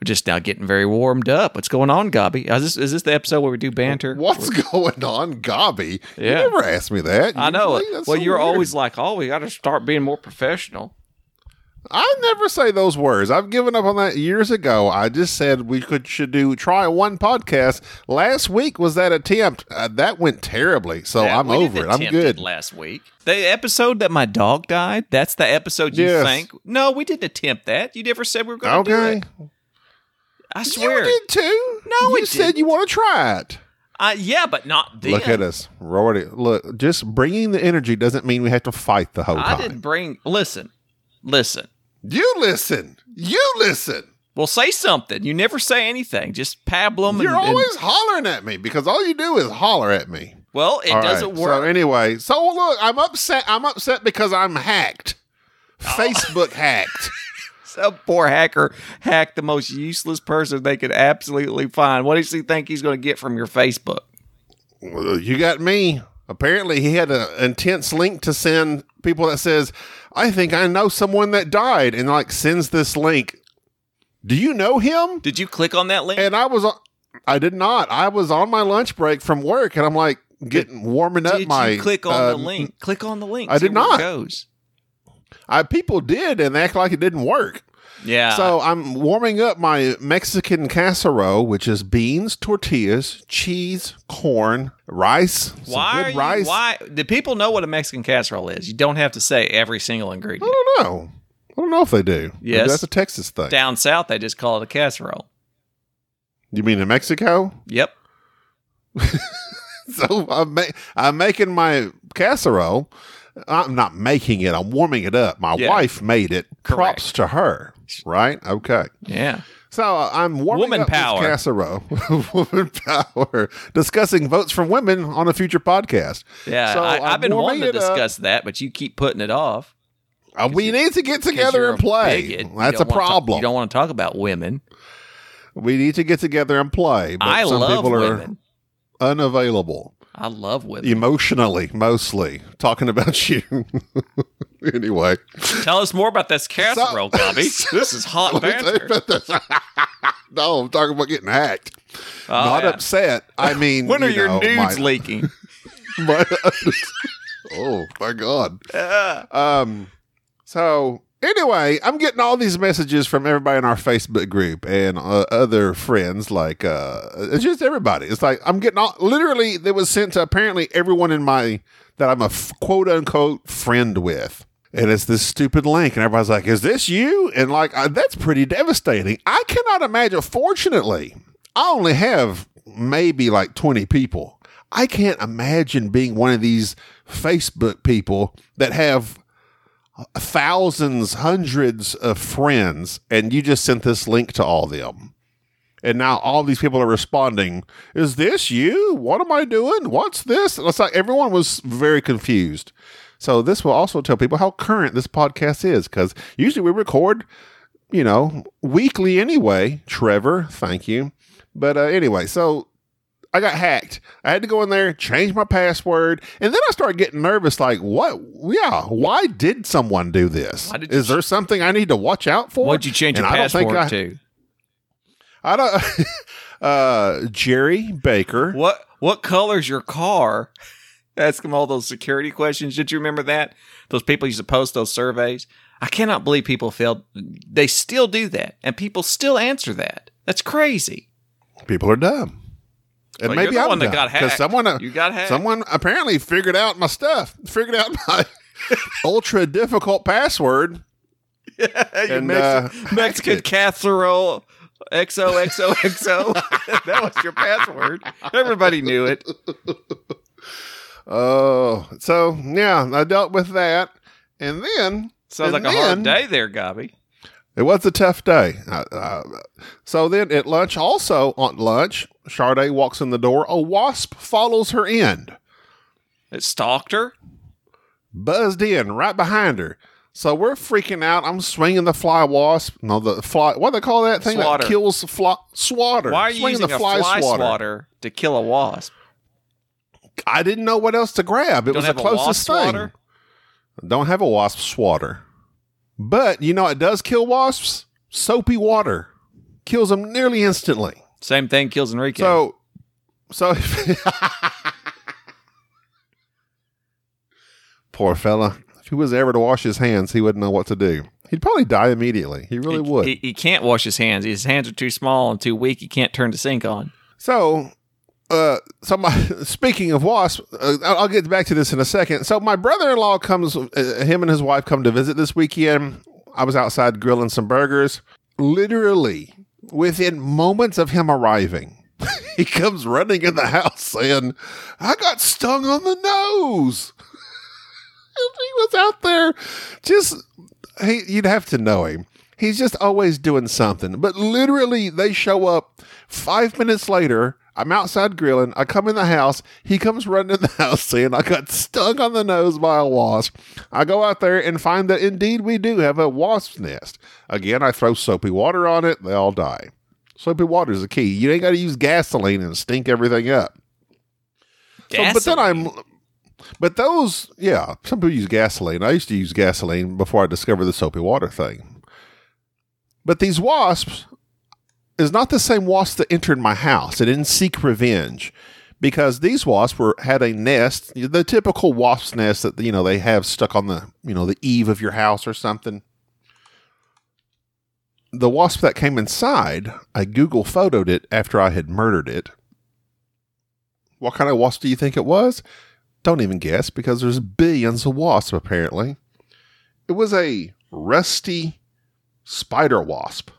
We're just now getting very warmed up. What's going on, Gobby? Is this, is this the episode where we do banter? What's going on, Gobby? Yeah. You never asked me that. I know usually. That's Well, so you're weird. always like, oh, we got to start being more professional. I never say those words. I've given up on that years ago. I just said we could should do try one podcast. Last week was that attempt. Uh, that went terribly. So Yeah, I'm over it. I'm good. Last week, the episode that my dog died. That's the episode you Yes. think? No, we didn't attempt that. You never said we were going to do it. I swear. You did too. No, you said didn't. you want to try it. Uh, yeah, but not then. Look at us, Rory. Look, just bringing the energy doesn't mean we have to fight the whole I time. didn't bring. Listen, listen. You listen. You listen. Well, say something. You never say anything. Just pablum. You're and, and- always hollering at me because all you do is holler at me. well, it All right, doesn't So work. So anyway, so look, I'm upset. I'm upset because I'm hacked. Oh. Facebook hacked. Some poor hacker hacked the most useless person they could absolutely find. What does he think he's going to get from your Facebook? Well, you got me. Apparently, he had an intense link to send people that says, "I think I know someone that died," and like sends this link. Do you know him? Did you click on that link? And I was, I did not. I was on my lunch break from work, and I'm like getting warming up Did my. you click on uh, the link? Click on the link. I did not. goes. I people did, and they act like it didn't work. Yeah. So I'm warming up my Mexican casserole, which is beans, tortillas, cheese, corn, rice. why you, rice. why do people know what a Mexican casserole is? You don't have to say every single ingredient. I don't know. I don't know if they do. Maybe Yes. that's a Texas thing. Down south, they just call it a casserole. You mean in Mexico? Yep. So I'm, ma- I'm making my casserole. I'm not making it. I'm warming it up. My Yeah. wife made it. Props to her. Right? Okay. Yeah. So uh, I'm warming Woman up this power. casserole. woman power. Discussing votes from women on a future podcast. Yeah. So I, I've been wanting to it up. discuss that, but you keep putting it off. Uh, we need to get together and play. bigot. That's a don't wanna talk- problem. you don't want to talk about women. we need to get together and play. But I some people are women. unavailable I love women. emotionally, mostly. Talking about you. anyway, Tell us more about this casserole, Gobby. This is hot Let me tell you banter. no, I'm talking about getting hacked. Oh, Not yeah. upset. I mean, When are you your know, nudes my- leaking? my- oh my god. Yeah. Um. So anyway, I'm getting all these messages from everybody in our Facebook group and uh, other friends, like uh, it's just everybody. It's like I'm getting all literally. That was sent to apparently everyone in my that I'm a f- quote unquote friend with. And it's this stupid link, and everybody's like, "Is this you?" And like, uh, that's pretty devastating. I cannot imagine. Fortunately, I only have maybe like 20 people. I can't imagine being one of these Facebook people that have thousands, hundreds of friends, and you just sent this link to all them. And now all these people are responding, Is this you? What am I doing? What's this? It's like everyone was very confused. So this will also tell people how current this podcast is, because usually we record, you know, weekly anyway. Trevor, thank you. But uh, anyway, so I got hacked. I had to go in there, change my password, and then I started getting nervous. Like, what? Yeah, why did someone do this? Why did you Is there something I need to watch out for? What'd you change your And I don't think password I- to? I don't. uh, Jerry Baker. What What color's your car? Ask them all those security questions. Did you remember that? Those people used to post those surveys. I cannot believe people failed. They still do that, and people still answer that. That's crazy. People are dumb. And Well, maybe I'm one that dumb, got hacked. Someone, uh, You got hacked. someone apparently figured out my stuff. Figured out my ultra difficult password. Your And, Mexican, uh, Mexican casserole. XOXOXO. that was your password. Everybody knew it. Oh, so yeah, I dealt with that, and then Sounds And like a hard day there, Gobby. It was a tough day. Uh, so then at lunch, also on lunch, Sade walks in the door. A wasp follows her in, It stalked her. buzzed in right behind her. So we're freaking out. I'm swinging the fly wasp. No, the fly. What do they call that thing Swatter. that kills fly swatter? Why are you swinging using a fly, swatter. to kill a wasp? I didn't know what else to grab. It Don't was the have a wasp closest thing. swatter? Don't have a wasp swatter. But you know it does kill wasps? Soapy water. Kills them nearly instantly. Same thing kills Enrique. So so Poor fella. If he was ever to wash his hands, he wouldn't know what to do. He'd probably die immediately. He really he, would. He, he can't wash his hands. His hands are too small and too weak. He can't turn the sink on. So, uh, so my speaking of wasps, uh, I'll get back to this in a second. So my brother-in-law comes, uh, him and his wife come to visit this weekend. I was outside grilling some burgers. Literally, within moments of him arriving, he comes running in the house saying, "I got stung on the nose." he was out there, just he, you'd have to know him. He's just always doing something. But literally, they show up five minutes later. I'm outside grilling. I come in the house. He comes running in the house saying, I got stung on the nose by a wasp. I go out there and find that indeed we do have a wasp's nest. Again, I throw soapy water on it. They all die. Soapy water is the key. You ain't got to use gasoline and stink everything up. So, but then I'm, but those, yeah, some people use gasoline. I used to use gasoline before I discovered the soapy water thing. But these wasps is not the same wasp that entered my house. It didn't seek revenge because these wasps were had a nest, the typical wasp's nest that you know they have stuck on the you know the eave of your house or something. The wasp that came inside, I Google photoed it after I had murdered it. What kind of wasp do you think it was? Don't even guess because there's billions of wasps apparently. It was a rusty spider wasp.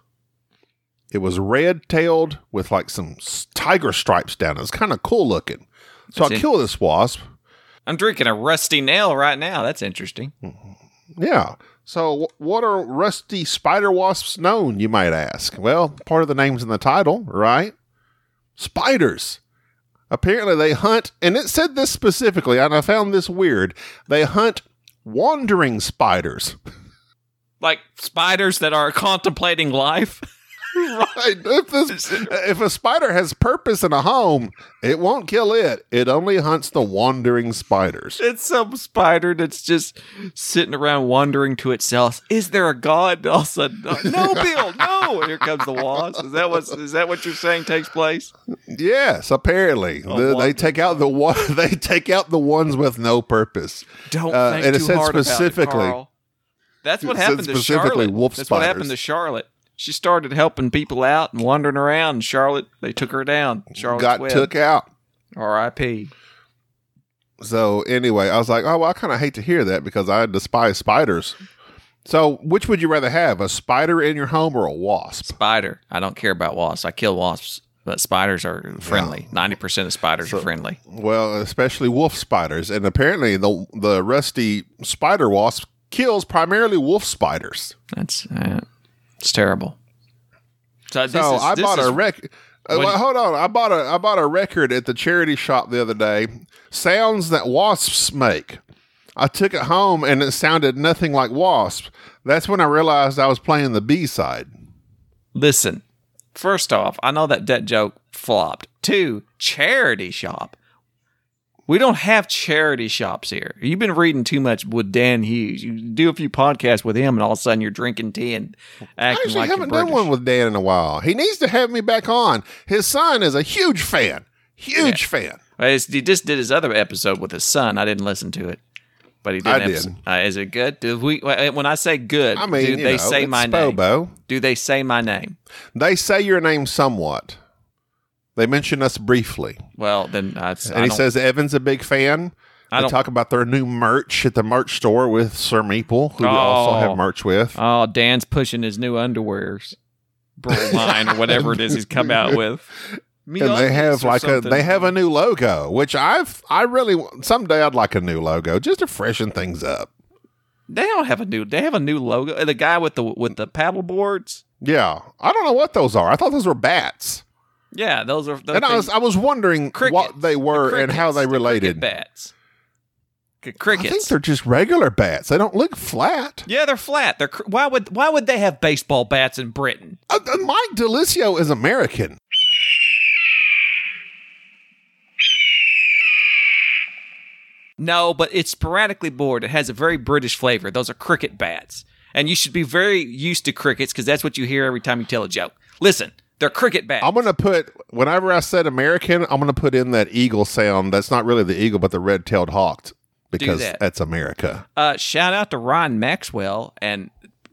It was red tailed with like some tiger stripes down it. It's kind of cool looking. So That's I kill this wasp. I'm drinking a rusty nail right now. That's interesting. Mm-hmm. Yeah. So what are rusty spider wasps known, you might ask? Well, part of the name's in the title, right? Spiders. Apparently they hunt, and it said this specifically, and I found this weird. They hunt wandering spiders. Like spiders that are contemplating life. right. If, this, if a spider has purpose in a home, it won't kill it. It only hunts the wandering spiders. It's some spider that's just sitting around wondering to itself, "Is there a god?" All of a sudden, no, Bill, no. Here comes the wasp. Is that what is that what you're saying takes place? Yes, apparently The- they take out the one. They take out the ones with no purpose. Don't Uh, think and it too said hard about it, specifically- Carl. That's what happened to Charlotte. wolf That's what happened to Charlotte. She started helping people out and wandering around. And Charlotte, they took her down. Charlotte got took out. R.I.P. So anyway, I was like, oh well, I kind of hate to hear that because I despise spiders. So which would you rather have, a spider in your home or a wasp? Spider. I don't care about wasps. I kill wasps, but spiders are friendly. Ninety percent of spiders are friendly. Well, especially wolf spiders, and apparently the the rusty spider wasp kills primarily wolf spiders. That's uh, it's terrible. So, this So is- I this bought is- a rec. Uh, well, hold on, I bought a I bought a record at the charity shop the other day. Sounds that wasps make. I took it home and it sounded nothing like wasps. That's when I realized I was playing the B side. Listen, first off, I know that debt joke flopped. Two, charity shop. We don't have charity shops here. You've been reading too much with Dan Hughes. You do a few podcasts with him, and all of a sudden you're drinking tea and I acting actually like haven't done one with Dan in a while. He needs to have me back on. His son is a huge fan. Huge fan. Well, He just did his other episode with his son. I didn't listen to it, but he did. I did. Uh, is it good? Do we? When I say good, I mean, do they know, say my name? Do they say my name? They say your name somewhat. They mention us briefly. Well, then I, And I he don't- says Evan's a big fan. I They don't- talk about their new merch at the merch store with Sir Meeple, who we also Oh. have merch with. Oh, Dan's pushing his new underwears, bro line or whatever it is he's come out with. Me and they have like a they have a new logo, which I've I really someday I'd like a new logo just to freshen things up. They don't have a new. They have a new logo. The guy with the with the paddle boards. Yeah, I don't know what those are. I thought those were bats, Yeah, those are. Those and I was I was wondering Crickets. what they were and how they crickets, the related. cricket bats. C- I think they're just regular bats. They don't look flat. yeah, they're flat. They're cr- why would why would they have baseball bats in Britain? Uh, uh, Mike Delicio is American. No, but it's sporadically bored. It has a very British flavor. Those are cricket bats. And you should be very used to crickets because that's what you hear every time you tell a joke. Listen, they're cricket bats. I'm gonna put whenever I said American, I'm gonna put in that eagle sound. That's not really the eagle, but the red-tailed hawk, because that. that's America. Uh, shout out to Ryan Maxwell and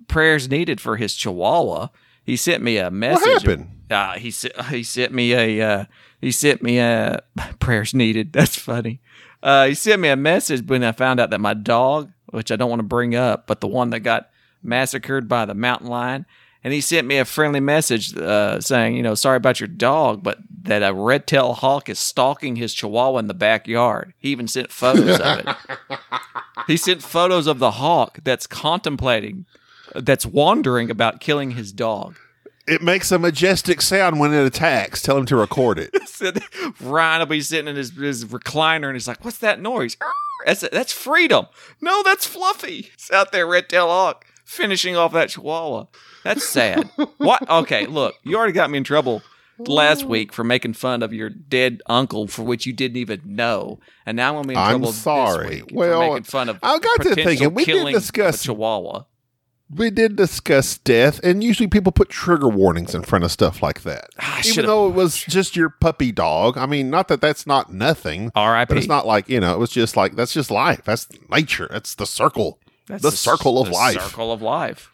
prayers needed for his Chihuahua. He sent me a message. What happened? Uh, he sent he sent me a uh, he sent me a prayers needed. That's funny. Uh, he sent me a message when I found out that my dog, which I don't want to bring up, but the one that got massacred by the mountain lion, and he sent me a friendly message uh, saying, you know, sorry about your dog, but that a red tailed hawk is stalking his Chihuahua in the backyard. He even sent photos of it. He sent photos of the hawk that's contemplating, that's wandering about killing his dog. It makes a majestic sound when it attacks. Tell him to record it. Ryan will be sitting in his, his recliner and he's like, "What's that noise? That's that's freedom. No, that's Fluffy. It's out there, red tail hawk, finishing off that chihuahua. That's sad. what? Okay, look, you already got me in trouble last week for making fun of your dead uncle for which you didn't even know, and now I'm gonna be in I'm trouble. sorry. This week Well, for making fun of I got to potential thinking, we did killing discuss- chihuahua. We did discuss death, and usually people put trigger warnings in front of stuff like that. Ah, I Even should've- though it was just your puppy dog. I mean, not that that's not nothing, R.I.P. but it's not like you know. It was just like that's just life. That's nature. That's the circle. That's the s- circle of the life. Circle of life.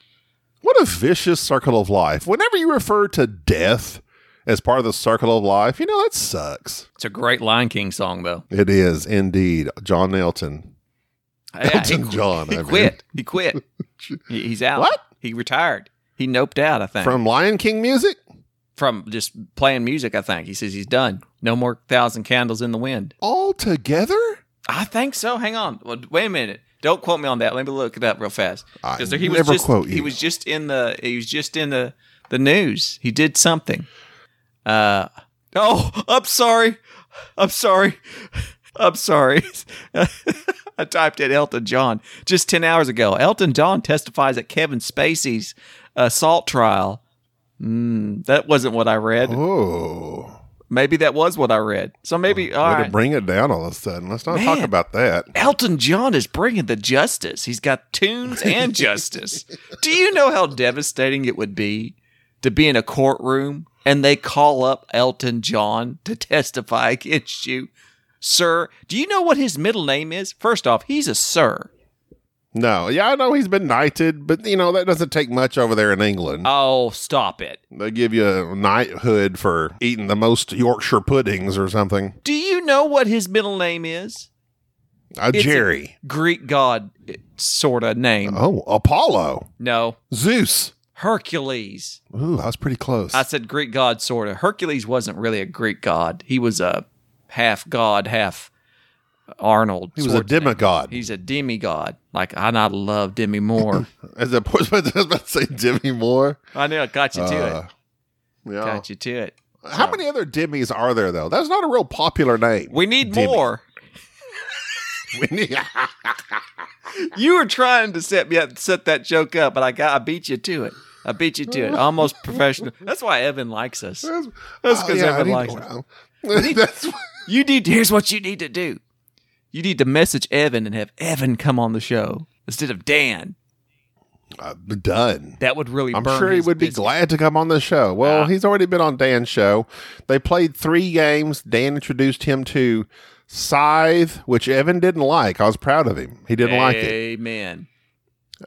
What a vicious circle of life. Whenever you refer to death as part of the circle of life, you know that sucks. It's a great Lion King song, though. It is indeed John Elton. Yeah, Elton he, John. He I mean. quit. He quit. He- He's out. What? He retired. He noped out. I think from Lion King music. from just playing music. I think he says he's done. No more thousand candles in the wind. All together? I think so. Hang on. Well, wait a minute. Don't quote me on that. Let me look it up real fast. I 'Cause he was never just, quote He was just in the. He was just in the the news. He did something. Uh oh. I'm sorry. I'm sorry. I'm sorry. I typed in Elton John just ten hours ago. Elton John testifies at Kevin Spacey's assault trial. Mm, that wasn't what I read. Oh. Maybe that was what I read. So maybe all Way to bring it down all of a sudden. Let's not talk about that. Elton John is bringing the justice. He's got tunes and justice. Do you know how devastating it would be to be in a courtroom and they call up Elton John to testify against you? Sir, do you know what his middle name is? First off, he's a sir. No, yeah, I know he's been knighted, but you know that doesn't take much over there in England. Oh, stop it. they give you a knighthood for eating the most Yorkshire puddings or something. Do you know what his middle name is? A It's a Jerry. Greek god eh, sort of name. oh, Apollo. No, Zeus. Hercules. Ooh, I was pretty close. I said Greek god, sort of. Hercules wasn't really a Greek god. He was a half god, half Arnold. he was a demigod. He's a demigod. Like I not love Demi Moore. As a, I was about to say Demi Moore. I know. I got you to Uh, it. yeah. Got you to it. How So- many other Demis are there though? That's not a real popular name. We need Demi. more. We need- You were trying to set me up, set that joke up, but I got I beat you to it. I beat you to it. Almost professional. That's why Evan likes us. That's Oh, because yeah, Evan likes us. that's You need. Here's what you need to do. You need to message Evan and have Evan come on the show instead of Dan. uh, done. That would really. I'm sure he would be glad to come on the show. Well, Ah. he's already been on Dan's show. They played three games. Dan introduced him to Scythe, which Evan didn't like. I was proud of him. He didn't like it. Amen.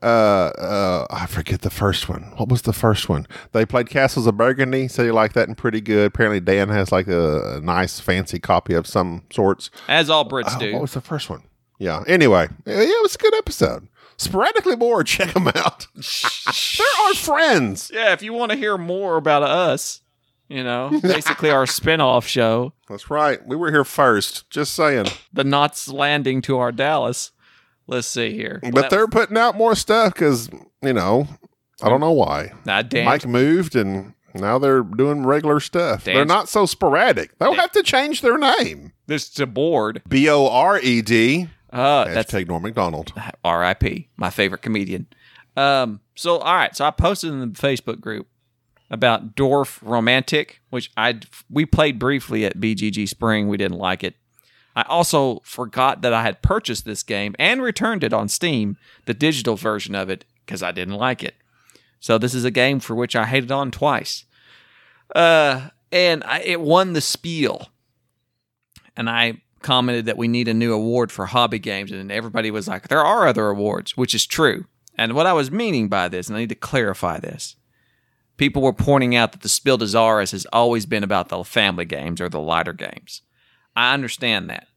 Uh, uh, I forget the first one. What was the first one? They played Castles of Burgundy. so you like that and pretty good. Apparently, Dan has like a, a nice, fancy copy of some sorts. As all Brits Oh, do. what was the first one? Yeah. Anyway, yeah, it was a good episode. Sporadically bored. Check them out. They're our friends. yeah, if you want to hear more about us, you know, basically our spin-off show, That's right. We were here first. Just saying. the Knots landing to our Dallas. Let's see here. Well, but they're was- putting out more stuff because you know I don't know why. nah, Dan. Mike moved and now they're doing regular stuff. They're not so sporadic. They'll Dan- have to change their name. This is a board. B O R E D. Uh, that's Hashtag Norm Macdonald. R.I.P. My favorite comedian. Um. So all right. So I posted in the Facebook group about Dwarf Romantic, which I we played briefly at BGG Spring. We didn't like it. I also forgot that I had purchased this game and returned it on Steam, the digital version of it, because I didn't like it. So this is a game for which I hated on twice. Uh, and I, it won the Spiel, and I commented that we need a new award for hobby games, and everybody was like, "There are other awards," which is true. And what I was meaning by this, and I need to clarify this, people were pointing out that the Spiel des Jahres has always been about the family games or the lighter games. I understand that.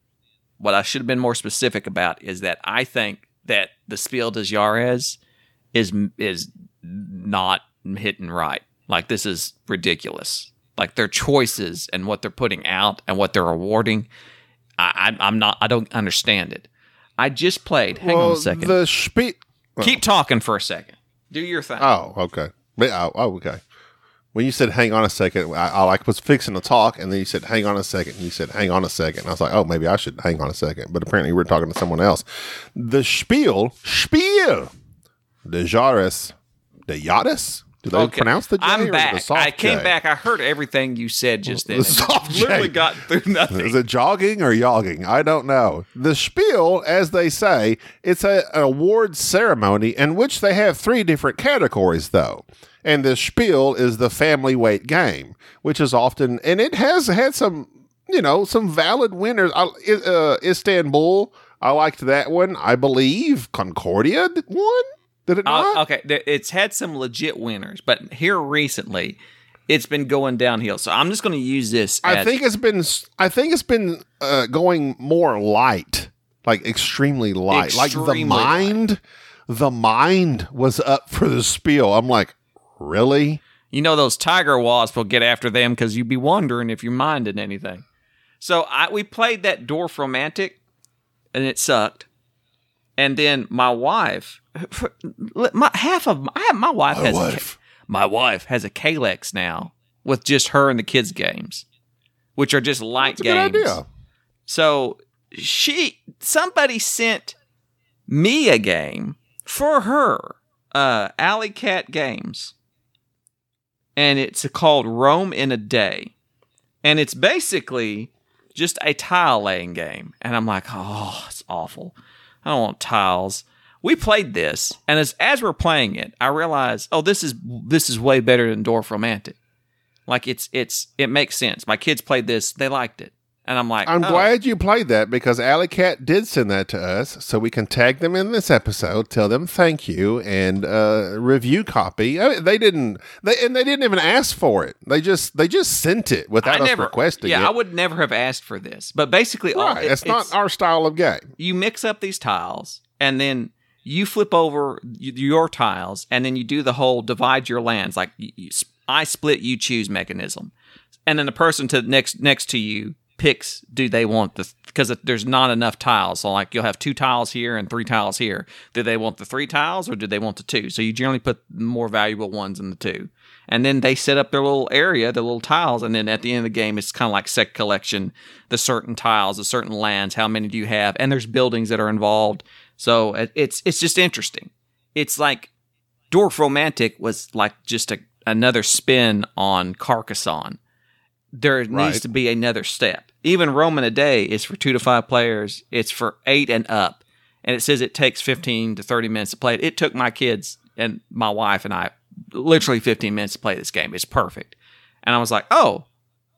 What I should have been more specific about is that I think that the Spiel des Jahres is is not hitting right. Like this is ridiculous. Like their choices and what they're putting out and what they're awarding, I, I, I'm not. I don't understand it. I just played. Hang on a second. The spe- Keep talking for a second. Do your thing. Oh, okay. Oh, oh, okay. When you said "hang on a second, I, I like was fixing to talk, and then you said "hang on a second. You said "hang on a second. I was like, "Oh, maybe I should hang on a second. But apparently, we're talking to someone else. The spiel, spiel, the Jaris, the Yaris. Do they Okay. pronounce the J or I'm it back. the soft I came J? back. I heard everything you said just then. The and soft literally got through nothing. Is it jogging or yogging? I don't know. The spiel, as they say, it's a, an awards ceremony in which they have three different categories, though. And the spiel is the family weight game, which is often, and it has had some, you know, some valid winners. I- Uh, Istanbul, I liked that one. I believe Concordia won. Did it Uh, not? okay, it's had some legit winners, but here recently, it's been going downhill. So I'm just going to use this. I think it's been. I think it's been uh, going more light, like extremely light. like the mind, the mind was up for the spiel. I'm like, really? you know those tiger wasps will get after them because you'd be wondering if you're minding anything. So I we played that Dwarf Romantic, and it sucked. And then my wife, my half of my, my wife My has a wife. K- my wife has a Kallax now with just her and the kids games, which are just light That's a games. So she somebody sent me a game for her, uh, Alley Cat Games, and it's called Rome in a Day, and it's basically just a tile laying game. And I'm like, oh, it's awful. I don't want tiles. We played this, and as as we're playing it, I realized, oh, this is this is way better than Dwarf Romantic. Like it's it's it makes sense. My kids played this; they liked it, and I'm like, I'm oh. glad you played that because Alley Cat did send that to us, so we can tag them in this episode, tell them thank you, and uh, review copy. I mean, they didn't, they and they didn't even ask for it. They just they just sent it without I us never requesting Yeah, it. I would never have asked for this. But basically, all right, it- it's not our style of game. you mix up these tiles and then you flip over your tiles and then you do the whole divide your lands like you, you, I split you choose mechanism. And then the person to next next to you picks do they want the because there's not enough tiles. So like you'll have two tiles here and three tiles here. Do they want the three tiles or do they want the two? So you generally put more valuable ones in the two. And then they set up their little area, their little tiles, and then at the end of the game, it's kind of like set collection, the certain tiles, the certain lands, how many do you have, and there's buildings that are involved. So it's it's just interesting. It's like Dwarf Romantic was like just a, another spin on Carcassonne. There needs Right. to be another step. Even Rome in a Day is for two to five players. It's for eight and up, and it says it takes fifteen to thirty minutes to play it. It took my kids and my wife and I literally fifteen minutes to play this game. It's perfect, and I was like, oh,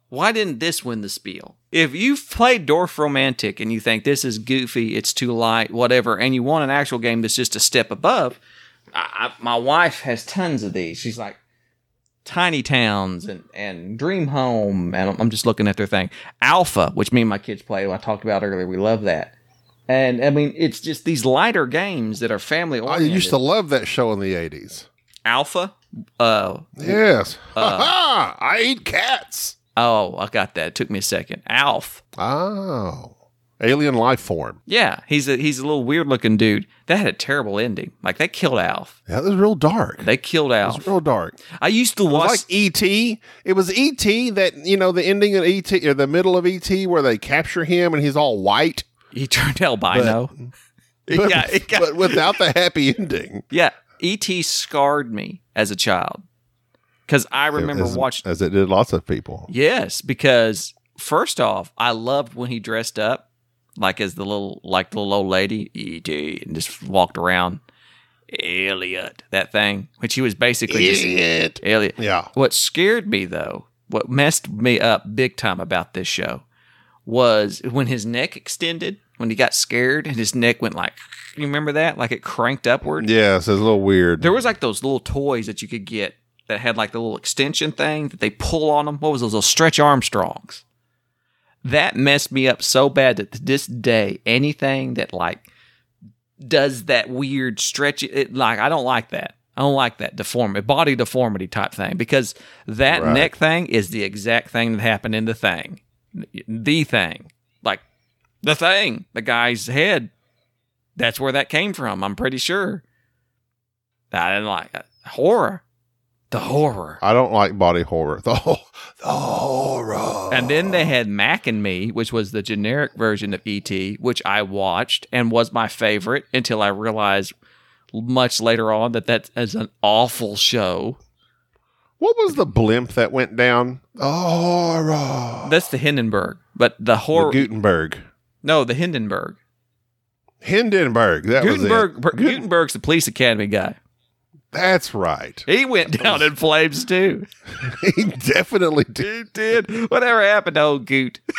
why didn't this win the spiel? If you've played Dwarf Romantic and you think this is goofy, it's too light, whatever, and you want an actual game that's just a step above, I, I, my wife has tons of these. She's like Tiny Towns and, and Dream Home, and I'm- just looking at their thing. Alpha, which me and my kids play, I talked about earlier, we love that. And I mean, it's just these lighter games that are family I used to love that show in the 80s. Alpha. Uh, Yes. Ha I eat cats. oh, I got that. It took me a second. Alf. Oh. Alien life form. Yeah, he's a he's a little weird looking dude. That had a terrible ending. Like they killed Alf. Yeah, that was real dark. They killed Alf. It was real dark. I used to It was watch. like E.T. It was E.T. that, you know, the ending of E.T. or the middle of E.T. where they capture him and he's all white. he turned albino. But, yeah, got- but without the happy ending. yeah. E.T. scarred me as a child because I remember as, watching. As it did lots of people. Yes, because first off, I loved when he dressed up like as the little like the little old lady E.T. and just walked around. Elliot, that thing, which he was basically just Elliot. Yeah. What scared me though, what messed me up big time about this show was when his neck extended, when he got scared and his neck went like you remember that? Like it cranked upward. Yes, it's a little weird. There was like those little toys that you could get that had like the little extension thing that they pull on them. What was those little stretch Armstrongs? That messed me up so bad that to this day, anything that like does that weird stretch it like I don't like that. I don't like that deformity, body deformity type thing because that Right. neck thing is the exact thing that happened in the thing. The thing. Like the thing, the guy's head. That's where that came from, I'm pretty sure. I didn't like it. Horror. The horror. I don't like body horror. The, ho- the horror. And then they had Mac and Me, which was the generic version of E.T., which I watched and was my favorite until I realized much later on that that is an awful show. What was the blimp that went down? The horror. That's the Hindenburg. But the horror. The Gutenberg. no, the Hindenburg. Hindenburg. That Gutenberg, was it. Guttenberg's the police academy guy. That's right. He went down in flames too. He definitely did. He did. Whatever happened to old Goot?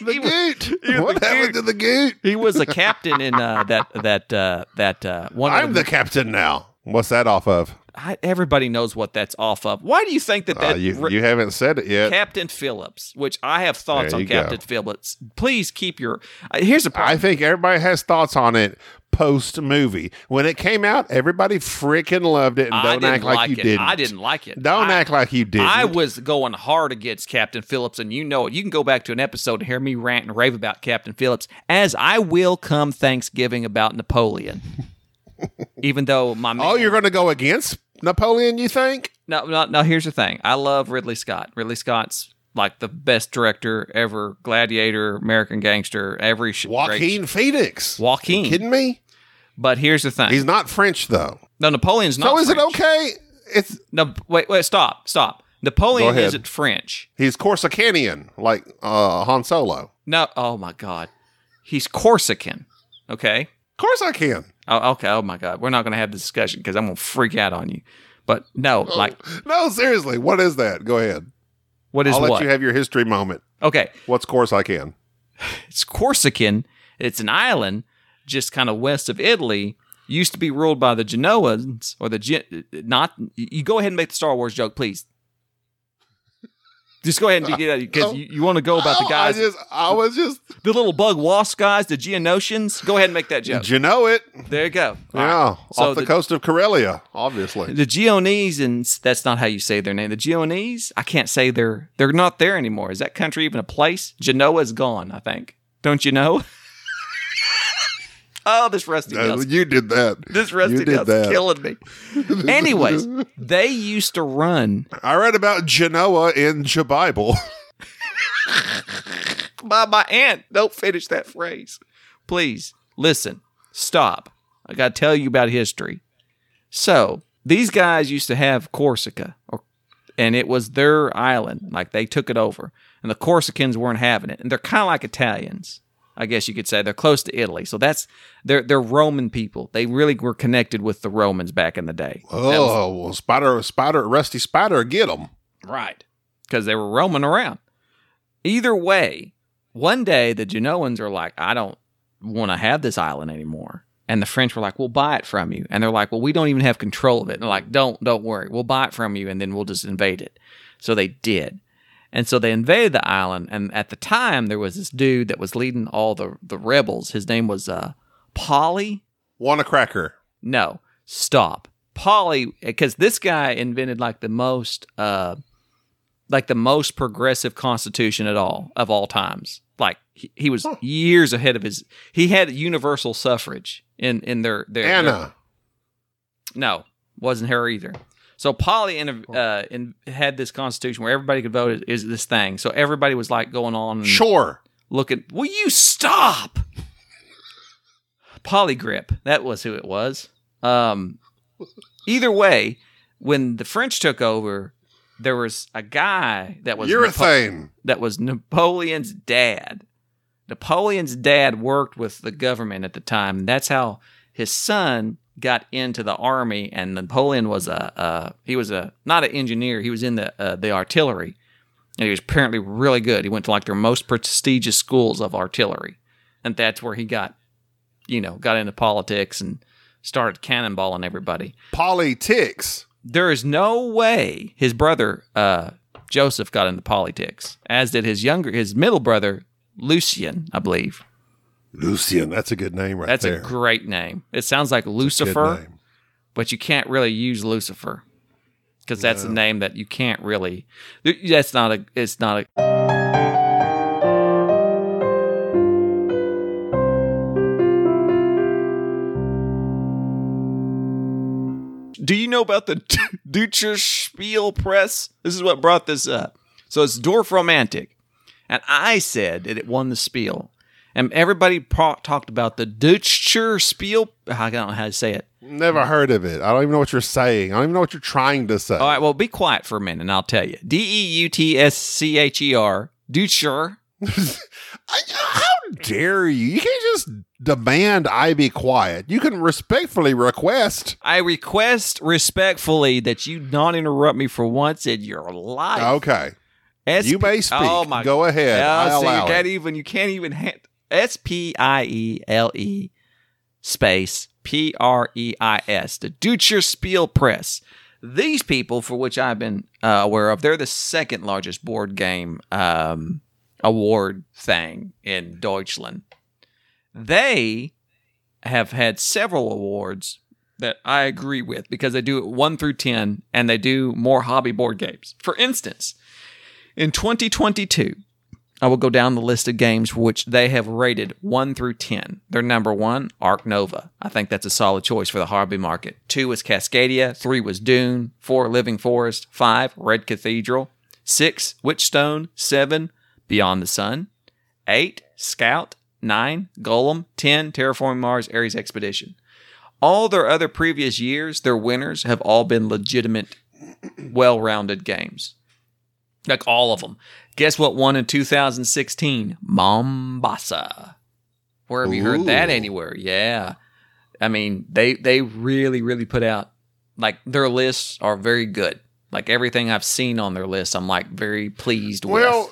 The He Goot. was What the happened Goot. to the Goot? He was a captain in uh, that that uh, that uh, one. I'm of the captain now. What's that off of? I, everybody knows what that's off of. Why do you think that Uh, that you, you haven't said it yet. Captain Phillips, which I have thoughts on go. Captain Phillips. Please keep your. Uh, here's the problem. I think everybody has thoughts on it post movie. When it came out, everybody freaking loved it, and I don't act like, like you it. didn't. I didn't like it. Don't I, act like you didn't. I was going hard against Captain Phillips, and you know it. You can go back to an episode and hear me rant and rave about Captain Phillips, as I will come Thanksgiving about Napoleon. Even though my oh, man, oh, you're going to go against Napoleon? You think? no, no, no. Here's the thing. I love Ridley Scott. Ridley Scott's like the best director ever. Gladiator, American Gangster, every sh- Joaquin Phoenix. Joaquin. Kidding me? But here's the thing. He's not French though. no, Napoleon's not. so is it okay? It's No, wait, wait, stop, stop. Napoleon isn't French. he's Corsicanian, like uh, Han Solo. No, oh my God, he's Corsican. Okay. Of course I can. Oh, okay. Oh my God, we're not going to have this discussion because I'm going to freak out on you. But no, like, No, seriously. What is that? Go ahead. What is I'll let what? you have your history moment. okay, What's Corsican? It's Corsican. It's an island just kind of west of Italy. Used to be ruled by the Genoans or the Gen- not. You go ahead and make the Star Wars joke, please. Just go ahead and uh, get it out because oh. you, you want to go about the Oh, guys, I just, I was just. the little bug wasp guys, the Geonosians. Go ahead and make that joke. Did you know it? There you go. All Yeah, right. So off the, the- coast of Karelia, obviously. The Geonesians, that's not how you say their name. The Geonese, I can't say they're they're not there anymore. Is that country even a place? Genoa is gone, I think. Don't you know? oh, this rusty you did that. this rusty you did nail's that. killing me. Anyways, they used to run I read about Genoa in the Bible. by my aunt. Don't finish that phrase. Please listen. Stop. I got to tell you about history. So these guys used to have Corsica, or, and it was their island. Like they took it over, and the Corsicans weren't having it. And they're kind of like Italians, I guess you could say. They're close to Italy, so that's they're they're Roman people. They really were connected with the Romans back in the day. That was- Oh, well, Spider, Spider, Rusty Spider, get them Right. Because they were roaming around. Either way, one day the Genoans are like, I don't want to have this island anymore. And the French were like, We'll buy it from you. And they're like, Well, we don't even have control of it. And they're like, Don't, don't worry. We'll buy it from you and then we'll just invade it. So they did. And so they invaded the island. And at the time, there was this dude that was leading all the, the rebels. His name was uh, Polly. Want a cracker? No, stop. Polly, because this guy invented like the most, uh, like the most progressive constitution at all of all times. like he, he was years ahead of his. He had universal suffrage in in their their Anna. their- no, wasn't her either. So Polly in, uh, in, had this constitution where everybody could vote is, is this thing. So everybody was like going on and Sure. looking. Will you stop? Polygrip. That was who it was. Um, either way, when the French took over, there was a guy that was Napo- Urethane. that was Napoleon's dad. Napoleon's dad worked with the government at the time. That's how his son got into the army. And Napoleon was a uh, he was a not an engineer. He was in the uh, the artillery, and he was apparently really good. He went to like their most prestigious schools of artillery, and that's where he got, you know, got into politics and started cannonballing everybody Politics. there is no way his brother uh, Joseph got into politics, as did his younger, his middle brother Lucien, I believe. Lucian. That's a good name right there. That's there. a great name. It sounds like Good Lucifer, but you can't really use Lucifer because that's a name that you can't really. That's not a. It's not a. Do you know about the Deutscher Spiel Press? This is what brought this up. So it's Dorfromantik. And I said that it won the Spiel. And everybody pro- talked about the Deutscher Spiel. I don't know how to say it. Never heard of it. I don't even know what you're saying. I don't even know what you're trying to say. All right, well, be quiet for a minute and I'll tell you. D E U T S C H E R, Deutscher. How dare you? You can't just demand I be quiet. You can respectfully request. I request respectfully that you not interrupt me for once in your life. Okay. S- You may speak. Oh my Go ahead. I see, you can't it. even you can't even hand S P I E L E space P R E I S the Deutscher Spiel Press. These people, for which I've been uh, aware of, they're the second largest board game um, award thing in Deutschland. They have had several awards that I agree with because they do it one through ten, and they do more hobby board games. For instance, in 2022, I will go down the list of games which they have rated 1 through 10. Their number 1, Ark Nova. I think that's a solid choice for the hobby market. 2 was Cascadia, 3 was Dune, 4 Living Forest, 5 Red Cathedral, 6 Witchstone, 7 Beyond the Sun, 8 Scout, 9 Golem, 10 Terraforming Mars Ares Expedition. All their other previous years, their winners have all been legitimate, well rounded games. Like all of them. Guess what won in 2016? Mombasa. Where have you heard that anywhere? Yeah. I mean, they they really really put out like their lists are very good. Like everything I've seen on their list, I'm like very pleased with. Well,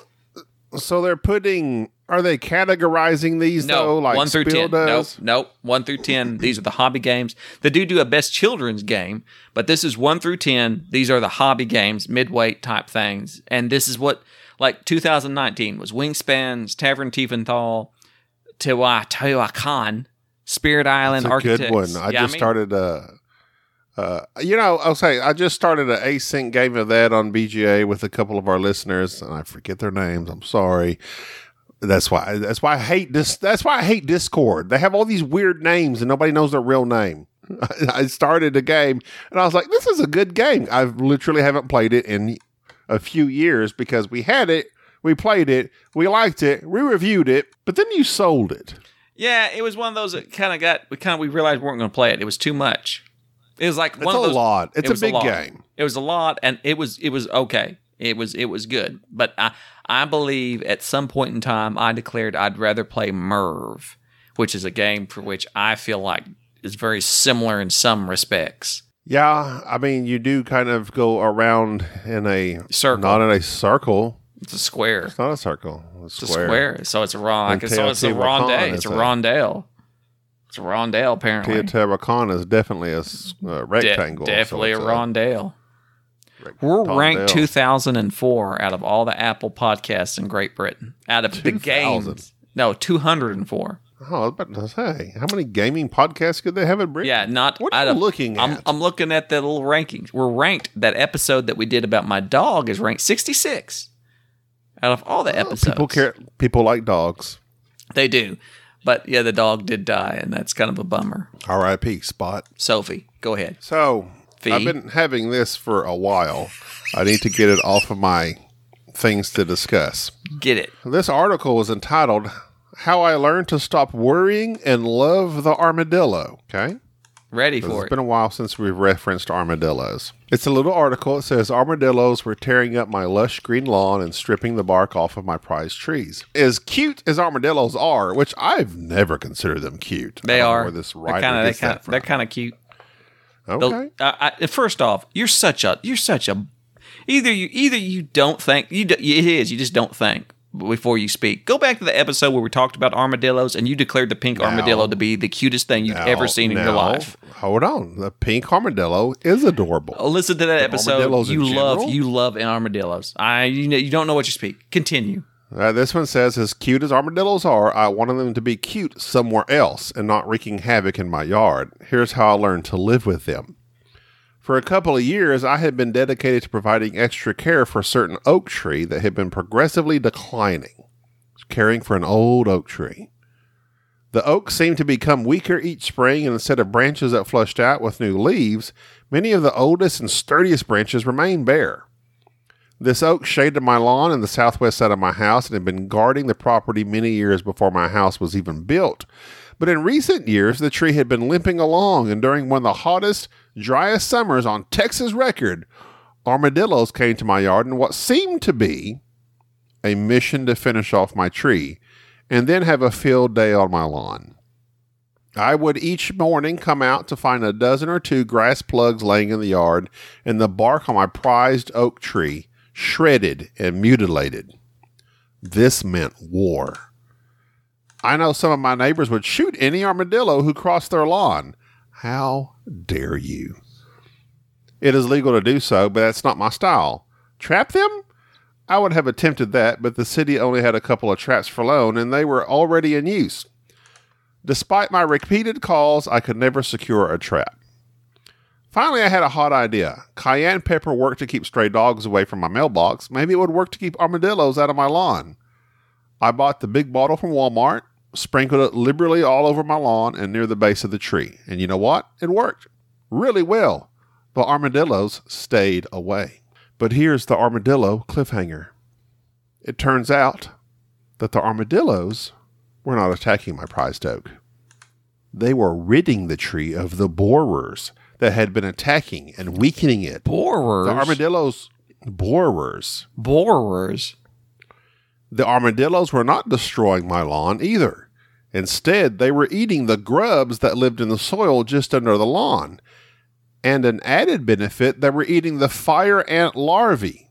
so they're putting. Are they categorizing these No, though? Like one through Spiel ten. Nope, does? nope. One through ten. These are the hobby games. They do do a best children's game, but this is one through ten. These are the hobby games, midweight type things, and this is what like 2019 was Wingspans, Tavern Tiefenthal, Tewa Teotihuacan, Spirit Island, That's a Architects. good one. I just mean, started a. Uh, you know, I'll say I just started an async game of that on BGA with a couple of our listeners, and I forget their names. I'm sorry. That's why. That's why I hate this. That's why I hate Discord. They have all these weird names, and nobody knows their real name. I started a game, and I was like, "This is a good game." I literally haven't played it in a few years because we had it, we played it, we liked it, we reviewed it, but then you sold it. Yeah, it was one of those that kind of got we kind of we realized we weren't going to play it. It was too much. It was like It's one a of those lot. It's it a big lot. game. It was a lot, and it was it was okay. It was it was good, but I I believe at some point in time I declared I'd rather play Merv, which is a game for which I feel like is very similar in some respects. Yeah, I mean, you do kind of go around in a Circle. not in a circle. It's a square. It's not a circle. It's, It's a square, so it's a ron. And So it's a rondelle. It's a a- rondelle. It's a rondelle, apparently. Teotihuacan is definitely a uh, De- rectangle. so definitely it's a rondelle. Rec- We're ranked rondelle. 2004 out of all the Apple podcasts in Great Britain. Out of the games. No, 204. Oh, I was about to say, how many gaming podcasts could they have in Britain? Yeah, not What are you of, looking I'm, at? I'm looking at the little rankings. We're ranked. That episode that we did about my dog is ranked 66 out of all the oh, episodes. People care. People like dogs. They do. But yeah, the dog did die, and that's kind of a bummer. R.I.P. Spot. Sophie, go ahead. So I've been having this for a while. I need to get it off of my things to discuss. Get it. This article was entitled "How I Learned to Stop Worrying and Love the Armadillo." Okay. Ready It's for it. It's been a while since we've referenced armadillos. It's a little article. It says armadillos were tearing up my lush green lawn and stripping the bark off of my prized trees. As cute as armadillos are, which I've never considered them cute. They are. Where this they're writer they gets kind that of they're kind of cute. Okay. I, I, first off, you're such a you're such a either you either you don't think you do, it is you just don't think before you speak. Go back to the episode where we talked about armadillos and you declared the pink armadillo to be the cutest thing you've ever seen in your life. Hold on. The pink armadillo is adorable. Oh, listen to that episode. You love general? you love armadillos. I you know you don't know what you speak. Continue. Uh, this one says, as cute as armadillos are, I wanted them to be cute somewhere else and not wreaking havoc in my yard. Here's how I learned to live with them. For a couple of years, I had been dedicated to providing extra care for a certain oak tree that had been progressively declining, caring for an old oak tree. The oak seemed to become weaker each spring, and instead of branches that flushed out with new leaves, many of the oldest and sturdiest branches remained bare. This oak shaded my lawn in the southwest side of my house and had been guarding the property many years before my house was even built. But in recent years, the tree had been limping along, and during one of the hottest, driest summers on Texas record, armadillos came to my yard in what seemed to be a mission to finish off my tree and then have a field day on my lawn. I would each morning come out to find a dozen or two grass plugs laying in the yard and the bark on my prized oak tree shredded and mutilated. This meant war. I know some of my neighbors would shoot any armadillo who crossed their lawn. How dare you? It is legal to do so, but that's not my style. Trap them? I would have attempted that, but the city only had a couple of traps for loan, and they were already in use. Despite my repeated calls, I could never secure a trap. Finally, I had a hot idea. Cayenne pepper worked to keep stray dogs away from my mailbox. Maybe it would work to keep armadillos out of my lawn. I bought the big bottle from Walmart, sprinkled it liberally all over my lawn and near the base of the tree. And you know what? It worked really well. The armadillos stayed away. But here's the armadillo cliffhanger. It turns out that the armadillos were not attacking my prized oak. They were ridding the tree of the borers that had been attacking and weakening it. Borers. The armadillos, borers. Borers. The armadillos were not destroying my lawn either. Instead, they were eating the grubs that lived in the soil just under the lawn. And an added benefit, they were eating the fire ant larvae.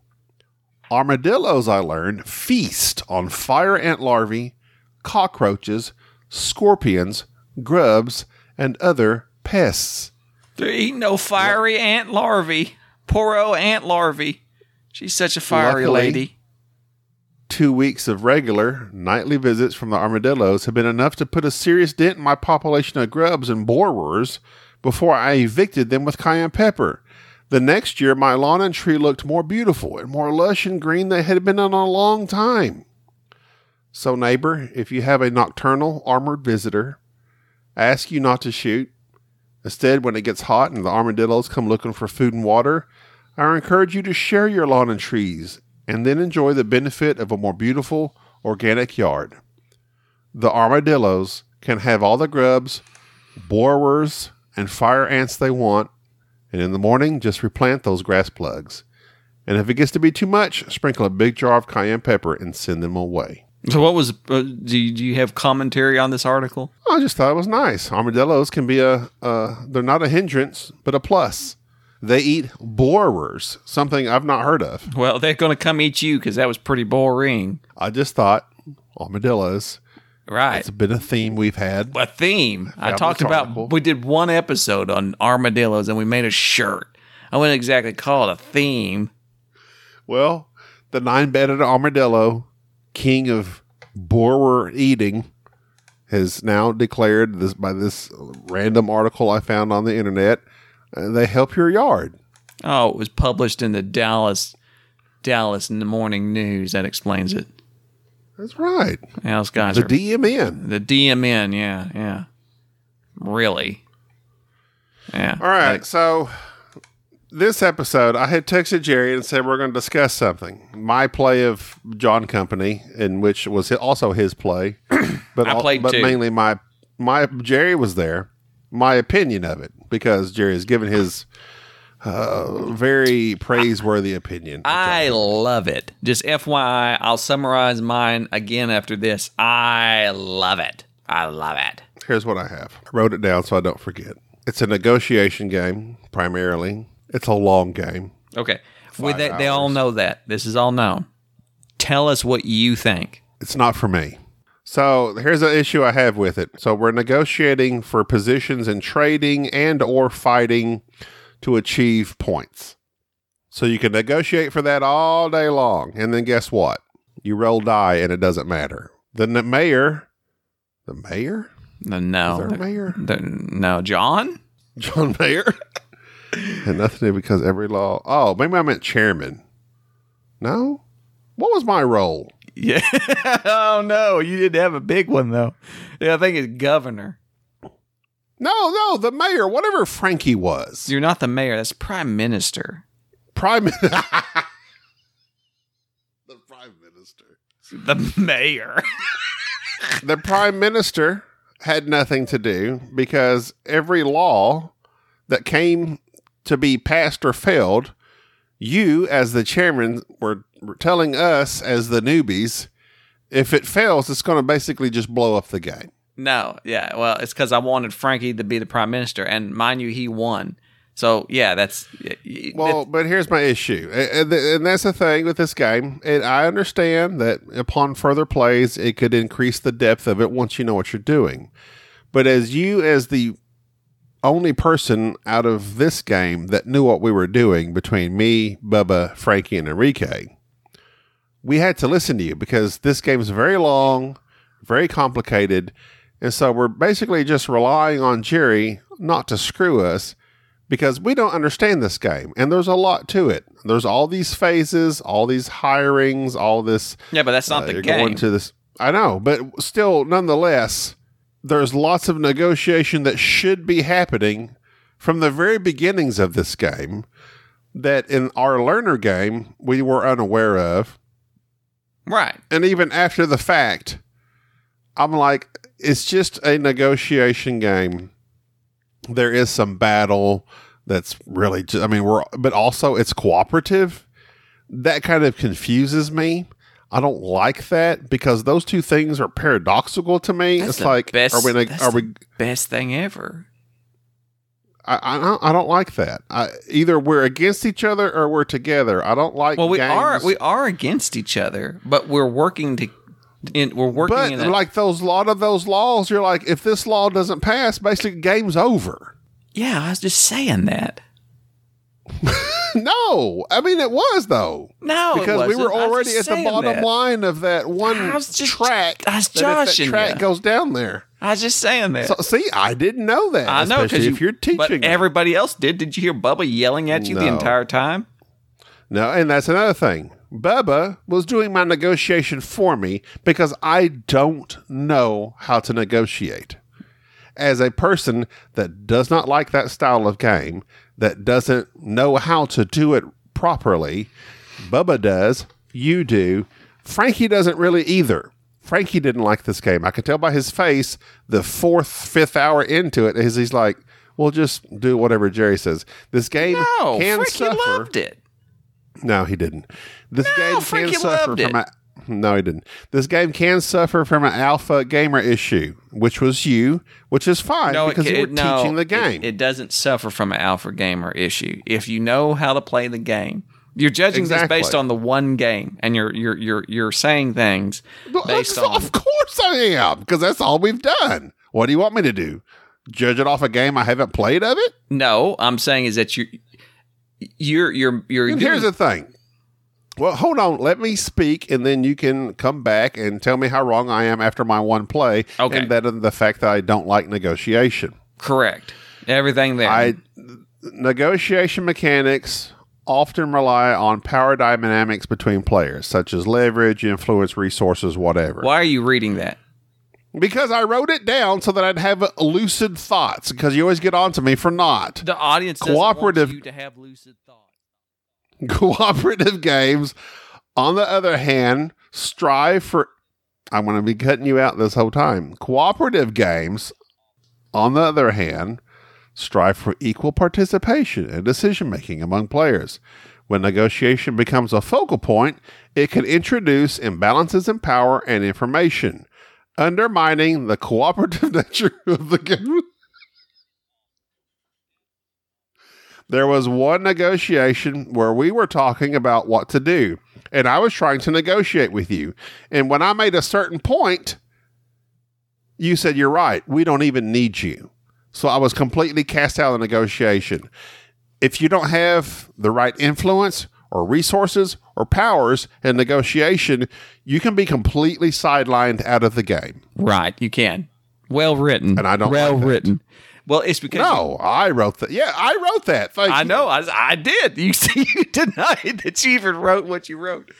Armadillos, I learned, feast on fire ant larvae, cockroaches, scorpions, grubs, and other pests. They're eating no fiery ant larvae. Poor old ant larvae. She's such a fiery Luckily- lady. Two weeks of regular nightly visits from the armadillos have been enough to put a serious dent in my population of grubs and borers before I evicted them with cayenne pepper. The next year, my lawn and tree looked more beautiful and more lush and green than it had been in a long time. So, neighbor, if you have a nocturnal armored visitor, I ask you not to shoot. Instead, when it gets hot and the armadillos come looking for food and water, I encourage you to share your lawn and trees and then enjoy the benefit of a more beautiful organic yard. The armadillos can have all the grubs, borers, and fire ants they want, and in the morning just replant those grass plugs. And if it gets to be too much, sprinkle a big jar of cayenne pepper and send them away. So, what was? Uh, do, you, do you have commentary on this article? I just thought it was nice. Armadillos can be a, uh, they're not a hindrance, but a plus. They eat borers, something I've not heard of. Well, they're going to come eat you because that was pretty boring. I just thought armadillos. Right. It's been a theme we've had. a theme. I talked about. We did one episode on armadillos, and we made a shirt. I wouldn't exactly call it a theme. Well, the nine-banded armadillo, king of borer eating, has now declared this by this random article I found on the internet. uh, they help your yard. Oh, it was published in the Dallas Dallas in the Morning News. That explains it. That's right. Yeah, those guys The are DMN. the DMN. Yeah, yeah. Really. Yeah. All right. So this episode, I had texted Jerry and said we're going to discuss something. My play of John Company, in which was also his play, but I played but too. mainly my my Jerry was there. My opinion of it because Jerry has given his uh, very praiseworthy opinion. I love it. Just FYI, I'll summarize mine again after this. I love it. I love it. Here's what I have. I wrote it down so I don't forget. It's a negotiation game primarily. It's a long game. Okay. Five that, they all hours. know that. This is all known. Tell us what you think. it's not for me. So here's an issue I have with it. So we're negotiating for positions in trading and or fighting to achieve points. So you can negotiate for that all day long, and then guess what? You roll die, and it doesn't matter. The mayor, the mayor, No, no, Is there a mayor? The- no, John. John Mayer, had nothing to do because every law. Oh, maybe I meant chairman. No, what was my role? Yeah. oh no, you didn't have a big one though. Yeah, I think it's governor. No, no, the mayor, whatever Frankie was. You're not the mayor. That's prime minister. prime the prime minister The mayor. the prime minister had nothing to do because every law that came to be passed or failed you as the chairman were were telling us as the newbies if it fails it's going to basically just blow up the game no, yeah. Well, it's because I wanted Frankie to be the prime minister, and mind you, he won. So yeah, that's Well, but here's my issue, and and that's the thing with this game. And I understand that upon further plays, it could increase the depth of it once you know what you're doing. But as you, as the only person out of this game that knew what we were doing between me, Bubba, Frankie, and Enrique, we had to listen to you because this game is very long, very complicated. And so we're basically just relying on Jerry not to screw us because we don't understand this game and there's a lot to it. There's all these phases, all these hirings, all this. yeah, but that's not uh, the you're game. going to this. I know, but still, nonetheless, there's lots of negotiation that should be happening from the very beginnings of this game that in our learner game we were unaware of. right. And even after the fact, I'm like, it's just a negotiation game. There is some battle that's really, ju- I mean, we're, but also it's cooperative. That kind of confuses me. I don't like that because those two things are paradoxical to me. That's it's like, best, are we, are the we, best thing ever. I, I, don't- I don't like that. I, either we're against each other or we're together. I don't like Well, we games- are we are against each other, but we're working to. In, we're working But a, like those lot of those laws, you're like, if this law doesn't pass, basically game's over. yeah. I was just saying that. no, I mean it was though No, because we were already at the bottom that. line of that one I was just- track. I was that that track ya. goes down there. I was just saying that. So see, I didn't know that. I know because if you're teaching, but everybody else did. Did you hear Bubba yelling at you the entire time? No, and that's another thing. Bubba was doing my negotiation for me because I don't know how to negotiate. As a person that does not like that style of game, that doesn't know how to do it properly, Bubba does, you do. Frankie doesn't really either. Frankie didn't like this game. I could tell by his face the fourth, fifth hour into it is he's like, "We'll just do whatever Jerry says." This game No, can Frankie suffer. loved it. No, he didn't. This game Frankie can suffer loved from it. a no, he didn't. This game can suffer from an alpha gamer issue, which was you, which is fine because it, you were it- no, teaching the game. It, doesn't suffer from an alpha gamer issue. If you know how to play the game, you're judging Exactly. this based on the one game, and you're you're you're you're saying things based of- on. of course I am, because that's all we've done. What do you want me to do? Judge it off a game I haven't played of it? No, I'm saying is that you you're you're you're. And doing- here's the thing. Well, hold on. Let me speak, and then you can come back and tell me how wrong I am after my one play. Okay. And that and the fact that I don't like negotiation. correct everything there. I negotiation mechanics often rely on power dynamics between players, such as leverage, influence, resources, whatever. Why are you reading that? Because I wrote it down so that I'd have lucid thoughts. Because you always get on to me for not. The audience Cooperative- want you to have lucid thoughts. Cooperative games, on the other hand, strive for. I'm going to be cutting you out this whole time. Cooperative games, on the other hand, strive for equal participation and decision making among players. When negotiation becomes a focal point, it can introduce imbalances in power and information, undermining the cooperative nature of the game. There was one negotiation where we were talking about what to do, and I was trying to negotiate with you. And when I made a certain point, you said, You're right. We don't even need you. So I was completely cast out of the negotiation. If you don't have the right influence or resources or powers in negotiation, you can be completely sidelined out of the game. Right, you can. Well written. And I don't well like written. Well, it's because No, I wrote that. Yeah, I wrote that. Thank I you. know. I, I did. You see, you denied that you even wrote what you wrote.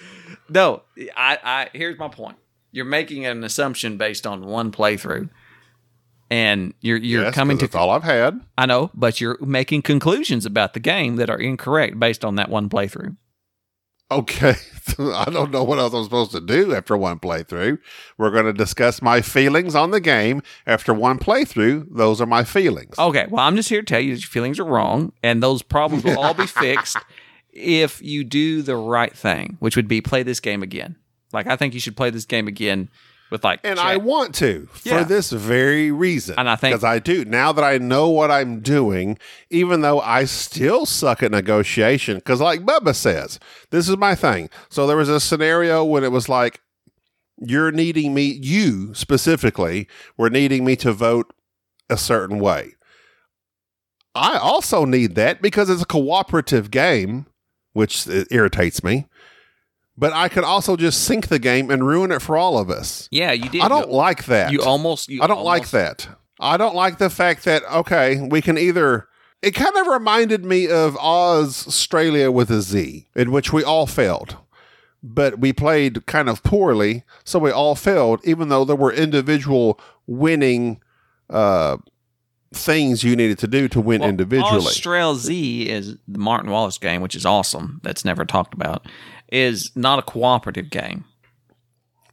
No, I, I. Here's my point. You're making an assumption based on one playthrough, and you're you're Yes, coming to. that's all I've had. I know, but you're making conclusions about the game that are incorrect based on that one playthrough. Okay, I don't know what else I'm supposed to do after one playthrough. We're going to discuss my feelings on the game after one playthrough. Those are my feelings. Okay, well, I'm just here to tell you that your feelings are wrong, and those problems will all be fixed if you do the right thing, which would be play this game again. Like, I think you should play this game again with like. and chat- I want to for Yeah. this very reason. And I think- because I do now that I know what I'm doing, even though I still suck at negotiation. Because, like Bubba says, this is my thing. So there was a scenario when it was like you're needing me, you specifically, were needing me to vote a certain way. I also need that because it's a cooperative game, which irritates me. But I could also just sink the game and ruin it for all of us. yeah, you did. I don't You- like that. You almost. You I don't like that. I don't like the fact that okay, we can either. It kind of reminded me of Oz Australia with a Z, in which we all failed, but we played kind of poorly, so we all failed, even though there were individual winning uh, things you needed to do to win Well, individually. Austral Z is the Martin Wallace game, which is awesome. That's never talked about. Is not a cooperative game.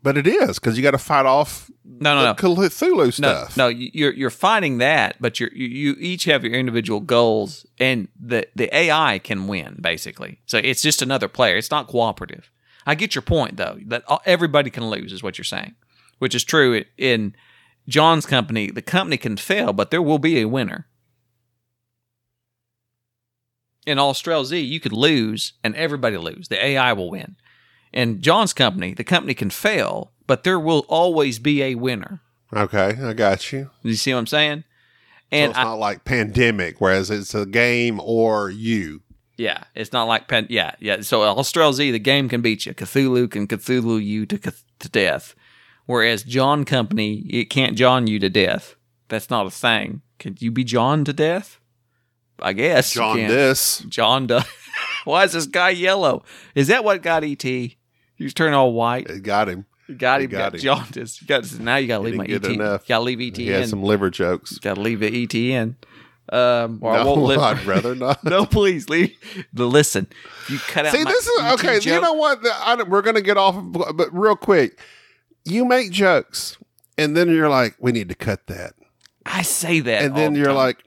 but it is because you got to fight off No, no, the no. Cthulhu stuff. no, you- you're you're fighting that, but you're, you you each have your individual goals, and the the AI can win basically. So it's just another player. It's not cooperative. I get your point though that everybody can lose is what you're saying, which is true in John's company. The company can fail, but there will be a winner. In Austral Z, you could lose and everybody lose. The AI will win. In John's company, the company can fail, but there will always be a winner. Okay, I got you. You see what I'm saying? So And it's I, not like pandemic, whereas it's a game or you. yeah, it's not like pen. Yeah, yeah. So Austral Z, the game can beat you. Cthulhu can Cthulhu you to to death, whereas John Company it can't John you to death. That's not a thing. Could you be John to death? I guess John this. John does. Why is this guy yellow? Is that what got ET? He's turned all white. It got him. Got He him. got Got him. jaundice. Got now. You got to leave my didn't ET. get enough. Got to leave ET He in. had some liver jokes. Got to leave the ET in. Um, or I won't live. I'd rather not. no, please leave. The listen. You cut out. See, my this is ET okay. You joke. know what? The- I don't- we're going to get off, of- but real quick, you make jokes, and then you're like, "We need to cut that," I say that, and all then the you're time. like,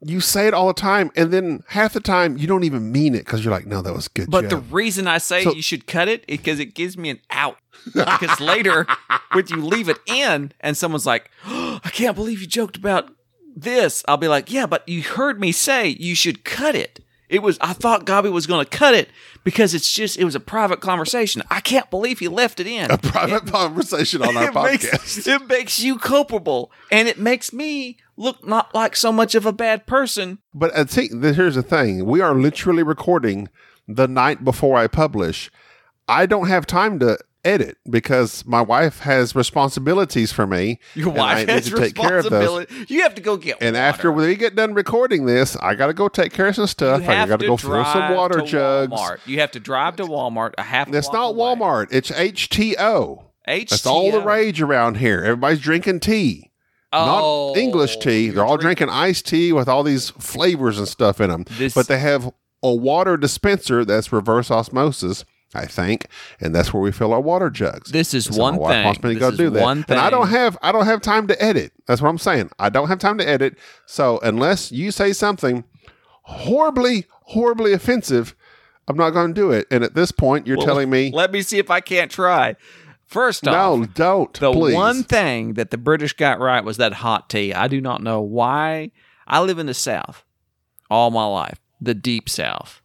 you say it all the time, and then half the time you don't even mean it because you're like, "No, that was good." But the reason I say So- you should cut it is because it gives me an out. because later, when you leave it in, and someone's like, oh, "I can't believe you joked about this," I'll be like, "Yeah, but you heard me say you should cut it." It was I thought Gabi was going to cut it because it's just it was a private conversation. I can't believe he left it in. a private conversation on our it podcast. Makes, it makes you culpable, and it makes me look not like so much of a bad person. But I think that here's the thing: we are literally recording the night before I publish. I don't have time to edit because my wife has responsibilities for me. Your and I wife need has to take care of those. You have to go get And water. after we get done recording this, I got to go take care of some you stuff. I got to to go fill some water jugs. Walmart. You have to drive to Walmart a half. It's block not away. Walmart. It's HTeaO. HTeaO. That's all the rage around here. Everybody's drinking tea. Oh, not English tea. They're all drinking iced tea with all these flavors and stuff in them. This- but they have a water dispenser that's reverse osmosis, I think, and that's where we fill our water jugs. This is so one thing. wants me to This go is do that, one and I don't have I don't have time to edit. That's what I'm saying. I don't have time to edit. So unless you say something horribly, horribly offensive, I'm not going to do it. And at this point, you're Well, telling me Let me see if I can't try. First off, no, don't. the please. one thing that the British got right was that hot tea. I do not know why. I live in the South all my life, the deep South,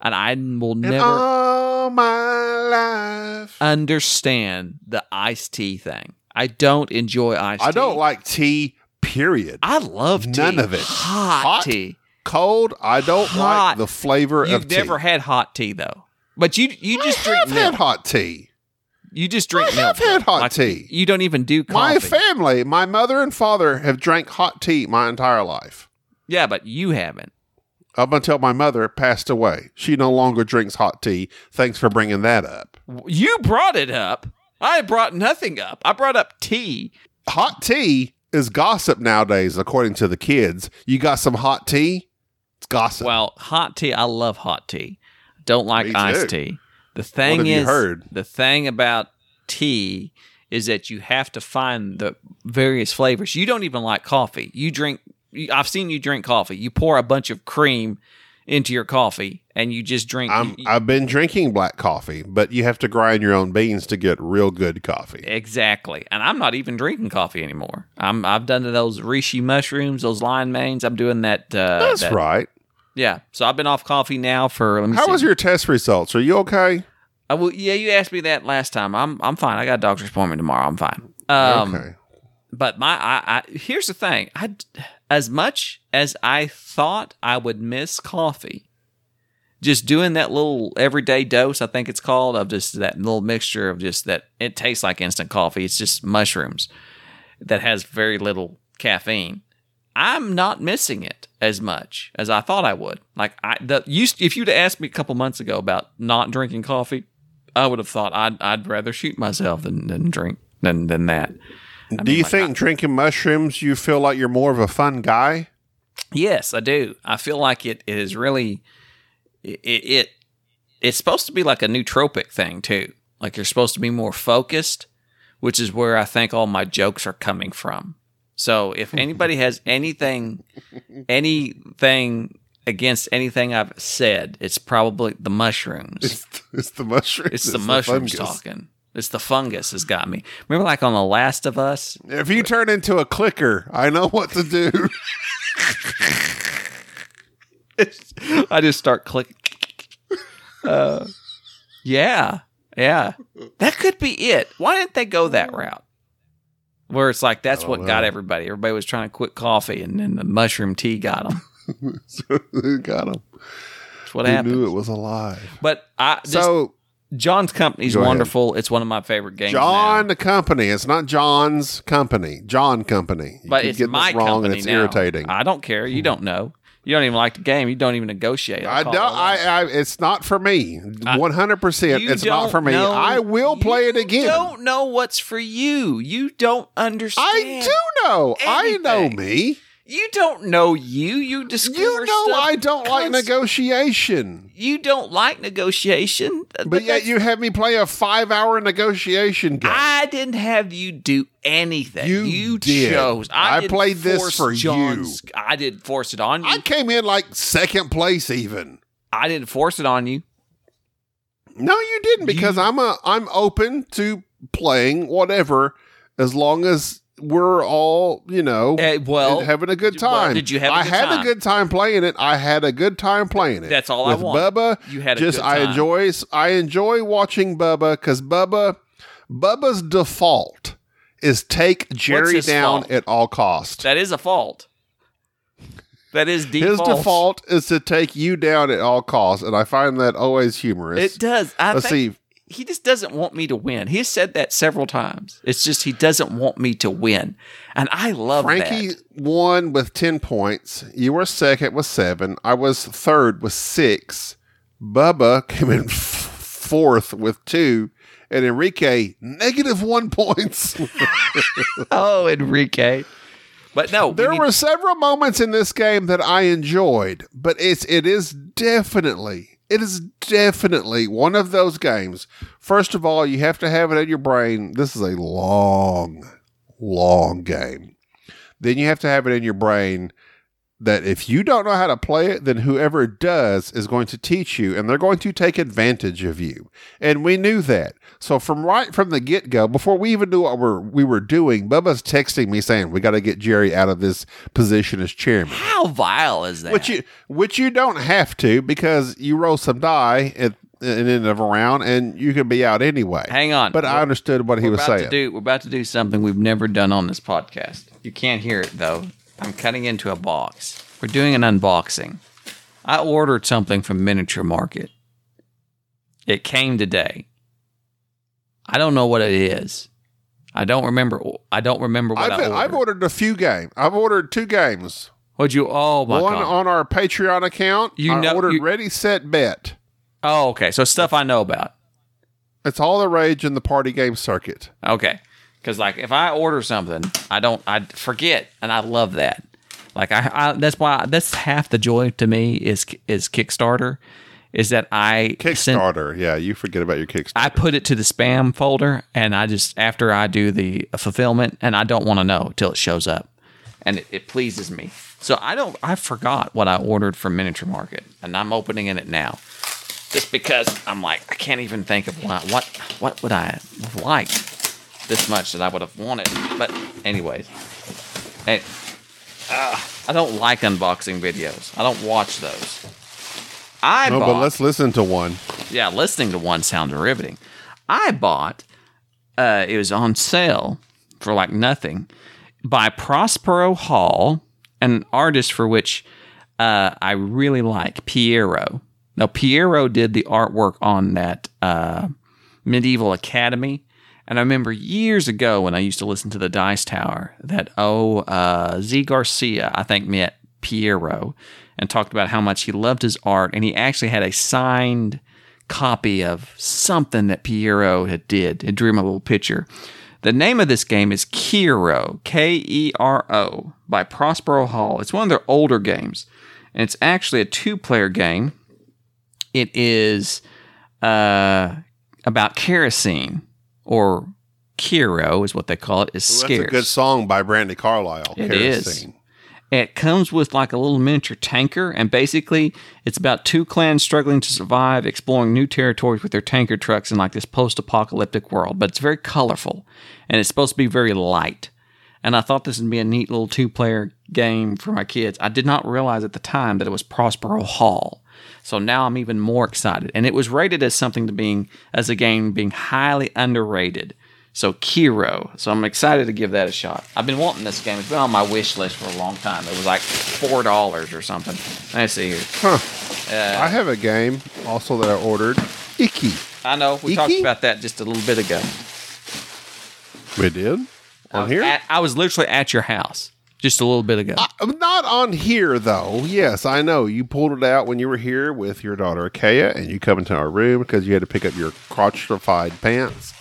and I will In never all my life. understand the iced tea thing. I don't enjoy iced tea. I don't like tea. Period. I love tea. None of it. Hot, Hot? tea. Cold. I don't Hot. like the flavor You've of tea. never had hot tea though, but you you just I drink milk. had hot tea. You just drink I milk. have had hot Like, tea. You don't even do coffee. My family, my mother and father, have drank hot tea my entire life. yeah, but you haven't. Up until my mother passed away. She no longer drinks hot tea. Thanks for bringing that up. You brought it up. I brought nothing up. I brought up tea. Hot tea is gossip nowadays, according to the kids. You got some hot tea? It's gossip. Well, hot tea. I love hot tea. Don't like iced tea. The thing have you is, heard? the thing about tea is that you have to find the various flavors. You don't even like coffee. You drink. I've seen you drink coffee. You pour a bunch of cream into your coffee, and you just drink. I'm, you- I've been drinking black coffee, but you have to grind your own beans to get real good coffee. Exactly. And I'm not even drinking coffee anymore. I'm I've done those reishi mushrooms, those lion manes. I'm doing that uh That's that- right. Yeah. So I've been off coffee now for let me How see. was your test results? Are you okay? Uh, well, yeah, you asked me that last time. I'm I'm fine. I got a doctor's appointment tomorrow. I'm fine. Um okay. but my I, I here's the thing. I as much as I thought I would miss coffee, just doing that little everyday dose, I think it's called, of just that little mixture of just that it tastes like instant coffee. It's just mushrooms that has very little caffeine. I'm not missing it as much as I thought I would. Like I the used if you'd asked me a couple months ago about not drinking coffee, I would have thought I'd I'd rather shoot myself than, than drink than than that. I Do mean, you like, think drinking mushrooms you feel like you're more of a fun guy? Yes, I do. I feel like it is really it, it it's supposed to be like a nootropic thing too. Like you're supposed to be more focused, which is where I think all my jokes are coming from. So if anybody has anything anything against anything I've said, it's probably the mushrooms. It's, it's the mushrooms. It's the mushrooms fungus. talking. It's the fungus has got me. Remember like on The Last of Us? If you turn into a clicker, I know what to do. I just start clicking. Uh, yeah, yeah, that could be it. Why didn't they go that route? Where it's like that's don't what got everybody. Everybody was trying to quit coffee, and then the mushroom tea got them. Got them. That's what Who happened. knew it was alive? But I just, So, John's company is Go ahead. wonderful. It's one of my favorite games. John now. the company. It's not John's company. John company. You but it's getting my wrong, company and it's now. irritating. I don't care. You hmm. don't know. You don't even like the game. You don't even negotiate. I don't. I, I. It's not for me. One hundred percent. It's not for me. know- I will play it again. You. Don't know what's for you. You don't understand. I do know. I know me. You don't know you. You discover You know stuff I don't like const- negotiation. You don't like negotiation, But yet you have me play a five-hour negotiation game. I didn't have you do anything. You did. chose. I didn't played this for John's- I didn't force it on you. I I, came in like second place even. I didn't force it on you. No, you didn't because You- I'm a I'm open to playing whatever as long as we're all, you know, Eh, well, having a good well, time. did you have a I had time? a good time playing it. I had a good time playing it. That's all I With want. Bubba, You had a just good I enjoy I enjoy watching Bubba cuz Bubba Bubba's default is take Jerry down fault? at all costs. That is a fault. That is default. His default is to take you down at all costs, and I find that always humorous. It does. I Let's think see. He just doesn't want me to win. He has said that several times. It's just he doesn't want me to win, and I love Frankie that. won with 10 points. You were second with seven. I was third with six. Bubba came in f- fourth with two. And Enrique, negative one points. Oh, Enrique. But no, we there need- were several moments in this game that I enjoyed, but it's it is definitely it is definitely one of those games. First of all, you have to have it in your brain. This is a long, long game. Then you have to have it in your brain that if you don't know how to play it, then whoever does is going to teach you and they're going to take advantage of you. And we knew that. So from right from the get go, before we even knew what we're, we were doing, Bubba's texting me saying, we got to get Jerry out of this position as chairman. how vile is that? Which you, which you don't have to because you roll some die at, the end of a round and you can be out anyway. Hang on. But I We're- understood what he was saying. To do, we're about to do something we've never done on this podcast. You can't hear it though. I'm cutting into a box. We're doing an unboxing. I ordered something from Miniature Market. It came today. I don't know what it is. I don't remember. I don't remember what I've, I ordered. I've ordered a few games. I've ordered two games. What'd you? Oh my One god! on our Patreon account. You I know- ordered you- Ready Set Bet. oh, okay. So stuff I know about. It's all the rage in the party game circuit. Okay. Because like if I order something, I don't I forget, and I love that. Like I, I that's why that's half the joy to me is is Kickstarter, is that I Kickstarter. yeah, you forget about your Kickstarter. I put it to the spam folder, and I just after I do the fulfillment, and I don't want to know till it shows up, and it, it pleases me. So I don't. I forgot what I ordered from Miniature Market, and I'm opening it now, just because I'm like I can't even think of what what what would I have liked this much that I would have wanted. But anyways, hey, uh, I don't like unboxing videos. I don't watch those. I no, bought but let's listen to one. yeah, listening to one sounds riveting. I bought, uh, it was on sale for like nothing by Prospero Hall, an artist for which uh, I really like, Piero. Now, Piero did the artwork on that uh, Medieval Academy. And I remember years ago when I used to listen to the Dice Tower that, oh, uh, Zee Garcia, I think, met Piero and talked about how much he loved his art. And he actually had a signed copy of something that Piero had did. It drew him a little picture. The name of this game is Kero, K E R O, by Prospero Hall. It's one of their older games. And it's actually a two player game. It is uh, about kerosene, or Kero is what they call it. Is Well, scarce. That's a good song by Brandi Carlile. It is. It comes with like a little miniature tanker, and basically, it's about two clans struggling to survive, exploring new territories with their tanker trucks in like this post-apocalyptic world. But it's very colorful, and it's supposed to be very light. And I thought this would be a neat little two-player game for my kids. I did not realize at the time that it was Prospero Hall. So now I'm even more excited. And it was rated as something to being as a game being highly underrated. So Kero. So I'm excited to give that a shot. I've been wanting this game. It's been on my wish list for a long time. It was like four dollars or something. Let's see here. Huh. I have a game also that I ordered. Icky. I know we talked about that just a little bit ago. We did? I On here? at- I was literally at your house just a little bit ago. Uh, Not on here, though. Yes, I know. You pulled it out when you were here with your daughter, Akea, and you come into our room because you had to pick up your crotchified pants.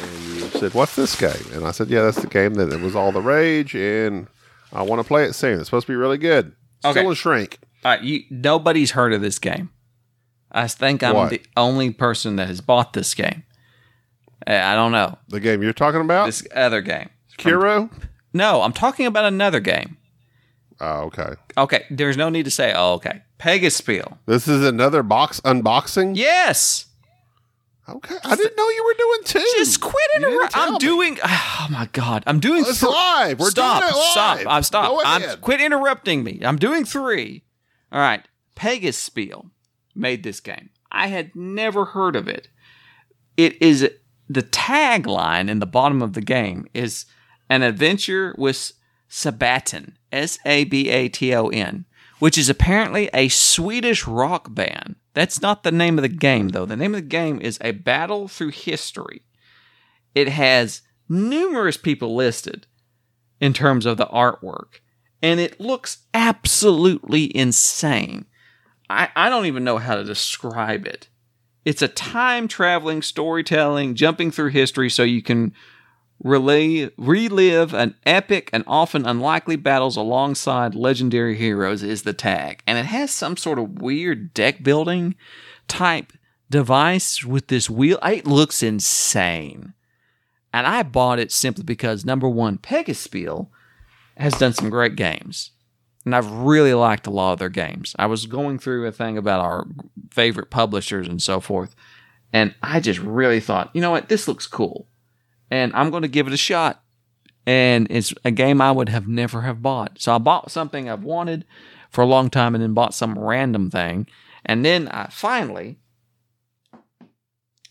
And you said, What's this game? And I said, Yeah, that's the game that it was all the rage, and I want to play it soon. It's supposed to be really good. Okay. Still a shrink. All right, you nobody's heard of this game. I think I'm What? the only person that has bought this game. I don't know The game you're talking about? this other game. Kero? No, I'm talking about another game. Oh, okay. Okay, there's no need to say. Oh, okay, Pegaspiel. This is another box unboxing? Yes, Okay. I didn't know you were doing two. just quit interrupting. I'm me. doing. Oh my god, I'm doing. It's live. We're stop, doing it live. stop. I'm stop. Go I'm ahead. quit interrupting me. I'm doing three. All right, Pegasus Pegaspiel made this game. I had never heard of it. It is the tagline in the bottom of the game is an adventure with Sabaton, S A B A T O N, which is apparently a Swedish rock band That's not the name of the game, though. The name of the game is A Battle Through History. It has numerous people listed in terms of the artwork, and it looks absolutely insane. I, I don't even know how to describe it. It's a time traveling storytelling, jumping through history so you can relive an epic and often unlikely battles alongside legendary heroes is the tag. And it has some sort of weird deck building type device with this wheel. It looks insane. And I bought it simply because number one, Pegaspiel has done some great games. And I've really liked a lot of their games. I was going through a thing about our favorite publishers and so forth. And I just really thought, you know what, this looks cool and I'm going to give it a shot. And it's a game I would have never have bought. So I bought something I've wanted for a long time and then bought some random thing. And then I finally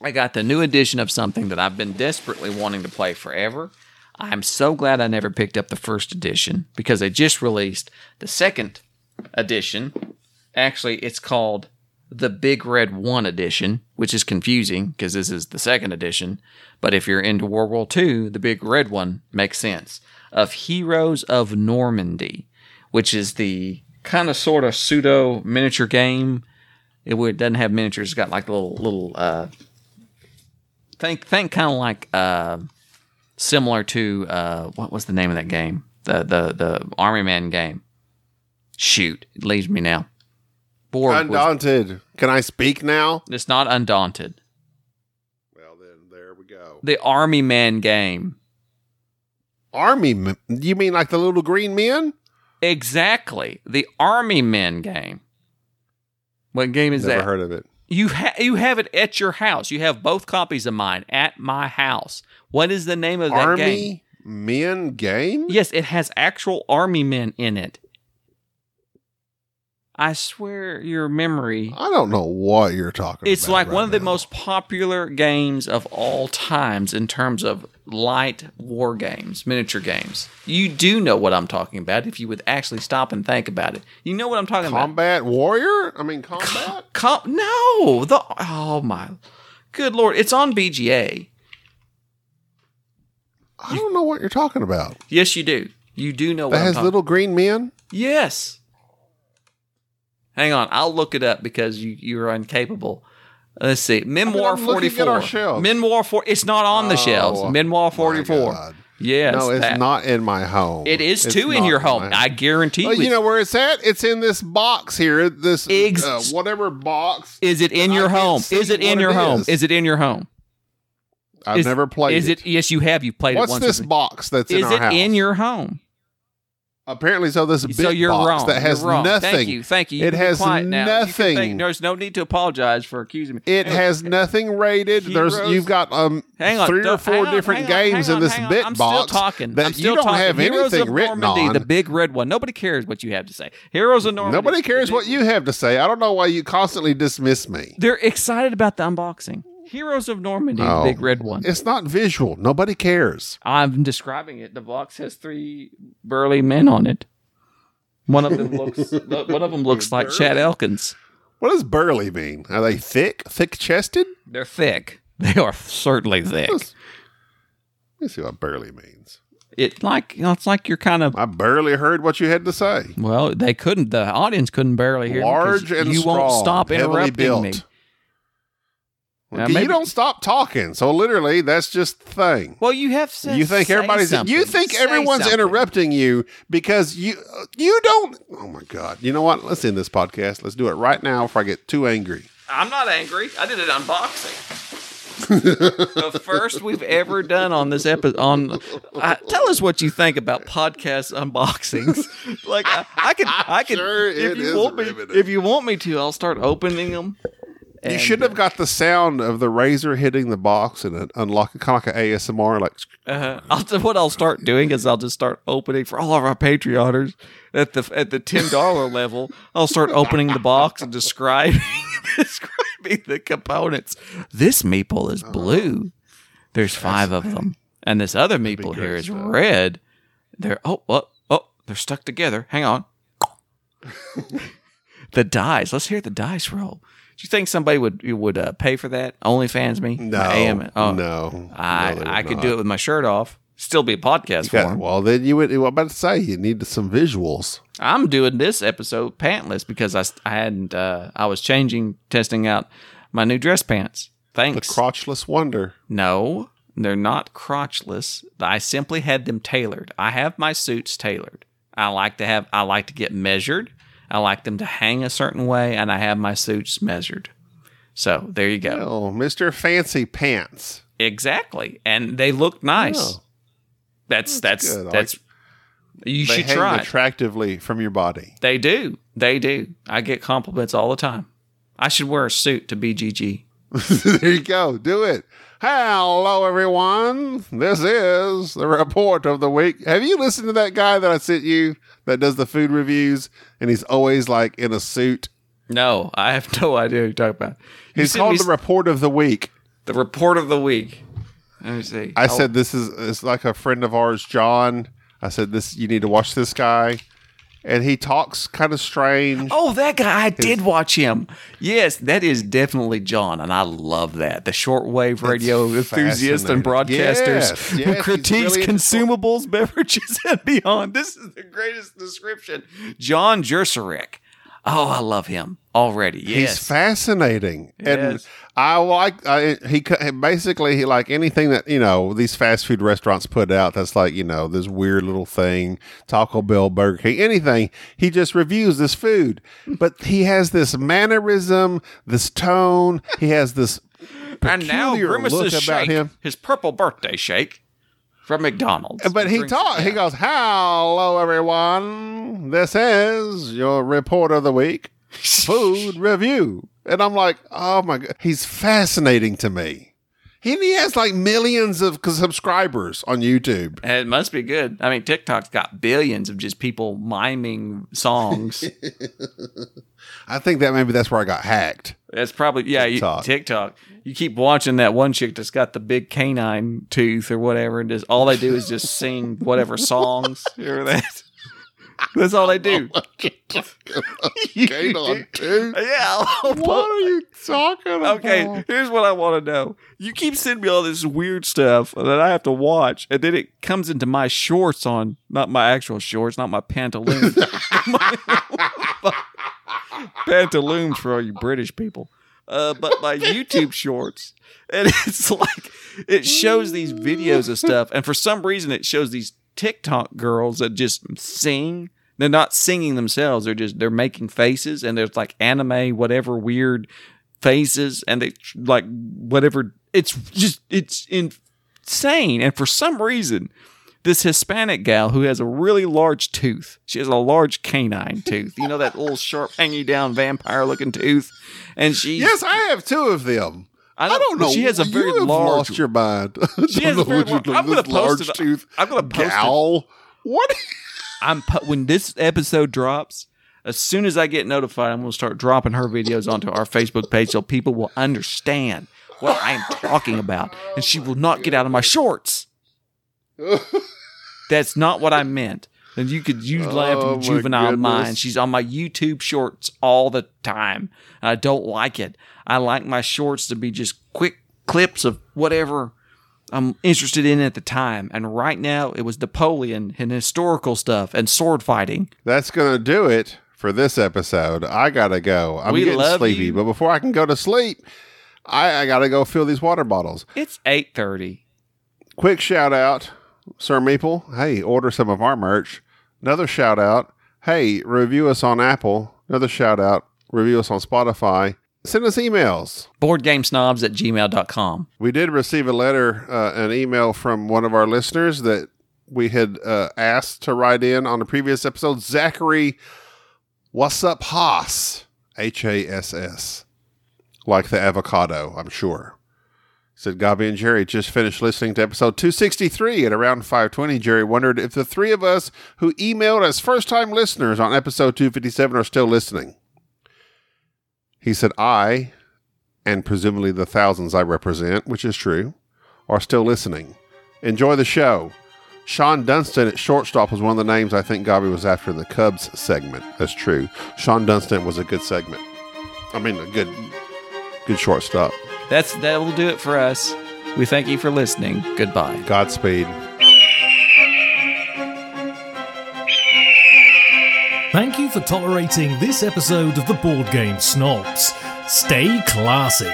I got the new edition of something that I've been desperately wanting to play forever. I'm so glad I never picked up the first edition because they just released the second edition. Actually, it's called the Big Red 1 edition, which is confusing because this is the second edition. But if you're into World War II, the Big Red one makes sense. Of Heroes of Normandy, which is the kind of sort of pseudo miniature game. It, doesn't have miniatures, it's got like little, little, uh, think, think kind of like, uh, similar to, uh, what was the name of that game? The, the, the Army Man game. Shoot, it leaves me now. Borg Undaunted. Was, Can I speak now? It's not Undaunted. Well, then there we go. The Army Man game. Army? You mean like the little green men? Exactly. The Army Men game. What game is Never that? Never heard of it. You ha- you have it at your house. You have both copies of mine at my house. What is the name of that game? Army game? Men game? Yes, it has actual army men in it. I swear your memory. I don't know what you're talking it's about. It's like right one of the now. most popular games of all times in terms of light war games, miniature games. You do know what I'm talking about if you would actually stop and think about it. You know what I'm talking combat about. Combat Warrior? I mean combat? Com- com- no, the oh my good lord, it's on BGA. I don't know what you're talking about. Yes, you do. You do know what That has little green men? Yes. Hang on, I'll look it up because you you are incapable. Let's see, Memoir I'm looking forty at our shelves. Memoir four. It's not on the Oh, shelves. Memoir forty four. God. Yes, no, it's that- not in my home. It is It's too in your home. my I guarantee Well, you. you know where it's at? It's in this box here. This Ex- uh, whatever box. is it in your can't home? Is it in your it home? is. Is it in your home? I've is- never played Is it? Yes, you have. You played What's it once. this box that's in our house? Is it in your home? Apparently, so this big so you're box wrong. that has you're wrong. nothing. Thank you. Thank you. You It has nothing. think- there's no need to apologize for accusing me. It Anyway, has nothing rated. There's you've got um Hang on, three or four on, different on, games hang in this on, on. bit I'm box still talking. that I'm still you don't talking. have Heroes anything written Normandy, on. The big red one. Nobody cares what you have to say. Heroes of Normandy. Nobody cares what you have to say. I don't know why you constantly dismiss me. They're excited about the unboxing. Heroes of Normandy, the Oh. big red one. It's not visual. Nobody cares. I'm describing it. The box has three burly men on it. One of them looks. one of them looks like Chad Elkins. What does burly mean? Are they thick, thick chested? They're thick. They are certainly thick. Let me see what burly means. It like you know, it's like you're kind of I barely heard what you had to say. well. They couldn't. The audience couldn't barely hear. Large and you strong, won't stop interrupting built. me. Now, you maybe- don't stop talking, so literally that's just the thing. Well, you have said you think say everybody's something. you think Say everyone's something. interrupting you because you you don't oh my god you know what let's end this podcast let's do it right now before i get too angry I'm not angry. I did an unboxing. the first we've ever done on this episode. On uh, tell us what you think about podcast unboxings. like I, I can, I can. Sure, if it you is want me, riveting. if you want me to, I'll start opening them. You should have got the sound of the razor hitting the box and it unlock kind of like an asmr like uh-huh. I'll, what I'll start doing is I'll just start opening for all of our Patreoners at the at the ten dollar level. I'll start opening the box and describing describing the components. This meeple is blue. There's five of them, and this other meeple here is red. They're oh oh oh they're stuck together. Hang on. the dice. Let's hear the dice roll. You think somebody would would uh, pay for that? OnlyFans me? No, I am. Oh, no, I no, I could not. do it with my shirt off. Still be a podcast Yeah, form. well, then you would. I'm about to say, you need some visuals. I'm doing this episode pantless because I, I hadn't. Uh, I was changing, testing out my new dress pants. Thanks. The crotchless wonder. no, they're not crotchless. I simply had them tailored. I have my suits tailored. I like to have. I like to get measured. I like them to hang a certain way, and I have my suits measured. So there you go. Oh, Mister Fancy Pants. Exactly, and they look nice. Oh. That's that's. I that's. you should try. attractively from your body. They do. They do. I get compliments all the time. I should wear a suit to BGG. there you go. Do it. Hello, everyone. This is the report of the week. Have you listened to that guy that I sent you that does the food reviews? And he's always like in a suit. No, I have no idea what you're talking about. You He's called the report of the week. the report of the week. Let me see. I Oh, said this is it's like a friend of ours, John. I said this. You need to watch this guy, and he talks kind of strange. Oh, that guy! I did watch him. Yes, that is definitely John, and I love that. The shortwave radio enthusiast and broadcasters Yes, who yes, critiques really consumables, beverages, and beyond. This is the greatest description. John Jurasek. Oh, I love him already. Yes. He's fascinating, and I like. I, he basically he like anything that you know these fast food restaurants put out. That's like you know this weird little thing, Taco Bell, Burger King, anything. He just reviews this food, but he has this mannerism, this tone. He has this and now peculiar Grimace's look about shake, him. his purple birthday shake from McDonald's. But he Brings- talk. He goes, "Hello, everyone. This is your report of the week, food review." And I'm like, "Oh my god, he's fascinating to me." He, he has like millions of subscribers on YouTube. And It must be good. I mean, TikTok's got billions of just people miming songs. I think that maybe that's where I got hacked. That's probably yeah. You, TikTok. TikTok. You keep watching that one chick that's got the big canine tooth or whatever, and just all they do is just sing whatever songs. Remember that? That's all they do. Oh on do- two. Yeah. What are you talking about? Okay, here's what I want to know. You keep sending me all this weird stuff that I have to watch, and then it comes into my shorts on, not my actual shorts, not my pantaloons. pantaloons for all you British people. Uh, but my YouTube shorts. And it's like, it shows these videos of stuff, and for some reason, it shows these TikTok girls that just sing. They're not singing themselves. They're just they're making faces, and there's like anime, whatever weird faces, and they like whatever. It's just it's insane. And for some reason, this Hispanic gal who has a really large tooth. She has a large canine tooth. You know that little sharp, hanging down vampire looking tooth. And she Yes, I have two of them. I I don't- don't know. she has a very you have large- lost your mind. She has a very what you're lar- doing. I'm gonna This post it. tooth. I'm gonna post it. gal. What? I'm pu- when this episode drops. As soon as I get notified, I'm going to start dropping her videos onto our Facebook page so people will understand what I am talking about, and she will not get out of my shorts. That's not what I meant. And you could use laugh Oh, in juvenile goodness. mind. She's on my YouTube shorts all the time. And I don't like it. I like my shorts to be just quick clips of whatever I'm interested in at the time. And right now, it was Napoleon and historical stuff and sword fighting. That's gonna do it for this episode. I gotta go. I'm We getting sleepy, you. but before I can go to sleep, I, I gotta go fill these water bottles. It's eight thirty. Quick shout out, Sir Meeple. Hey, order some of our merch. Another shout out. Hey, review us on Apple. Another shout out. Review us on Spotify. Send us emails. Boardgamesnobs at gmail.com. We did receive a letter, uh, an email from one of our listeners that we had uh, asked to write in on a previous episode. Zachary, what's up, Hass? H A S S. Like the avocado, I'm sure. Said Gabi and Jerry just finished listening to episode 263 at around 520. Jerry wondered if the three of us who emailed as first time listeners on episode 257 are still listening. He said, I, and presumably the thousands I represent, which is true, are still listening. Enjoy the show. Shawon Dunston at shortstop was one of the names I think Gabi was after in the Cubs segment. That's true. Shawon Dunston was a good segment. I mean, a good Good shortstop. That's that will do it for us. We thank you for listening. Goodbye. Godspeed. Thank you for tolerating this episode of the Board Game Snobs. Stay classy.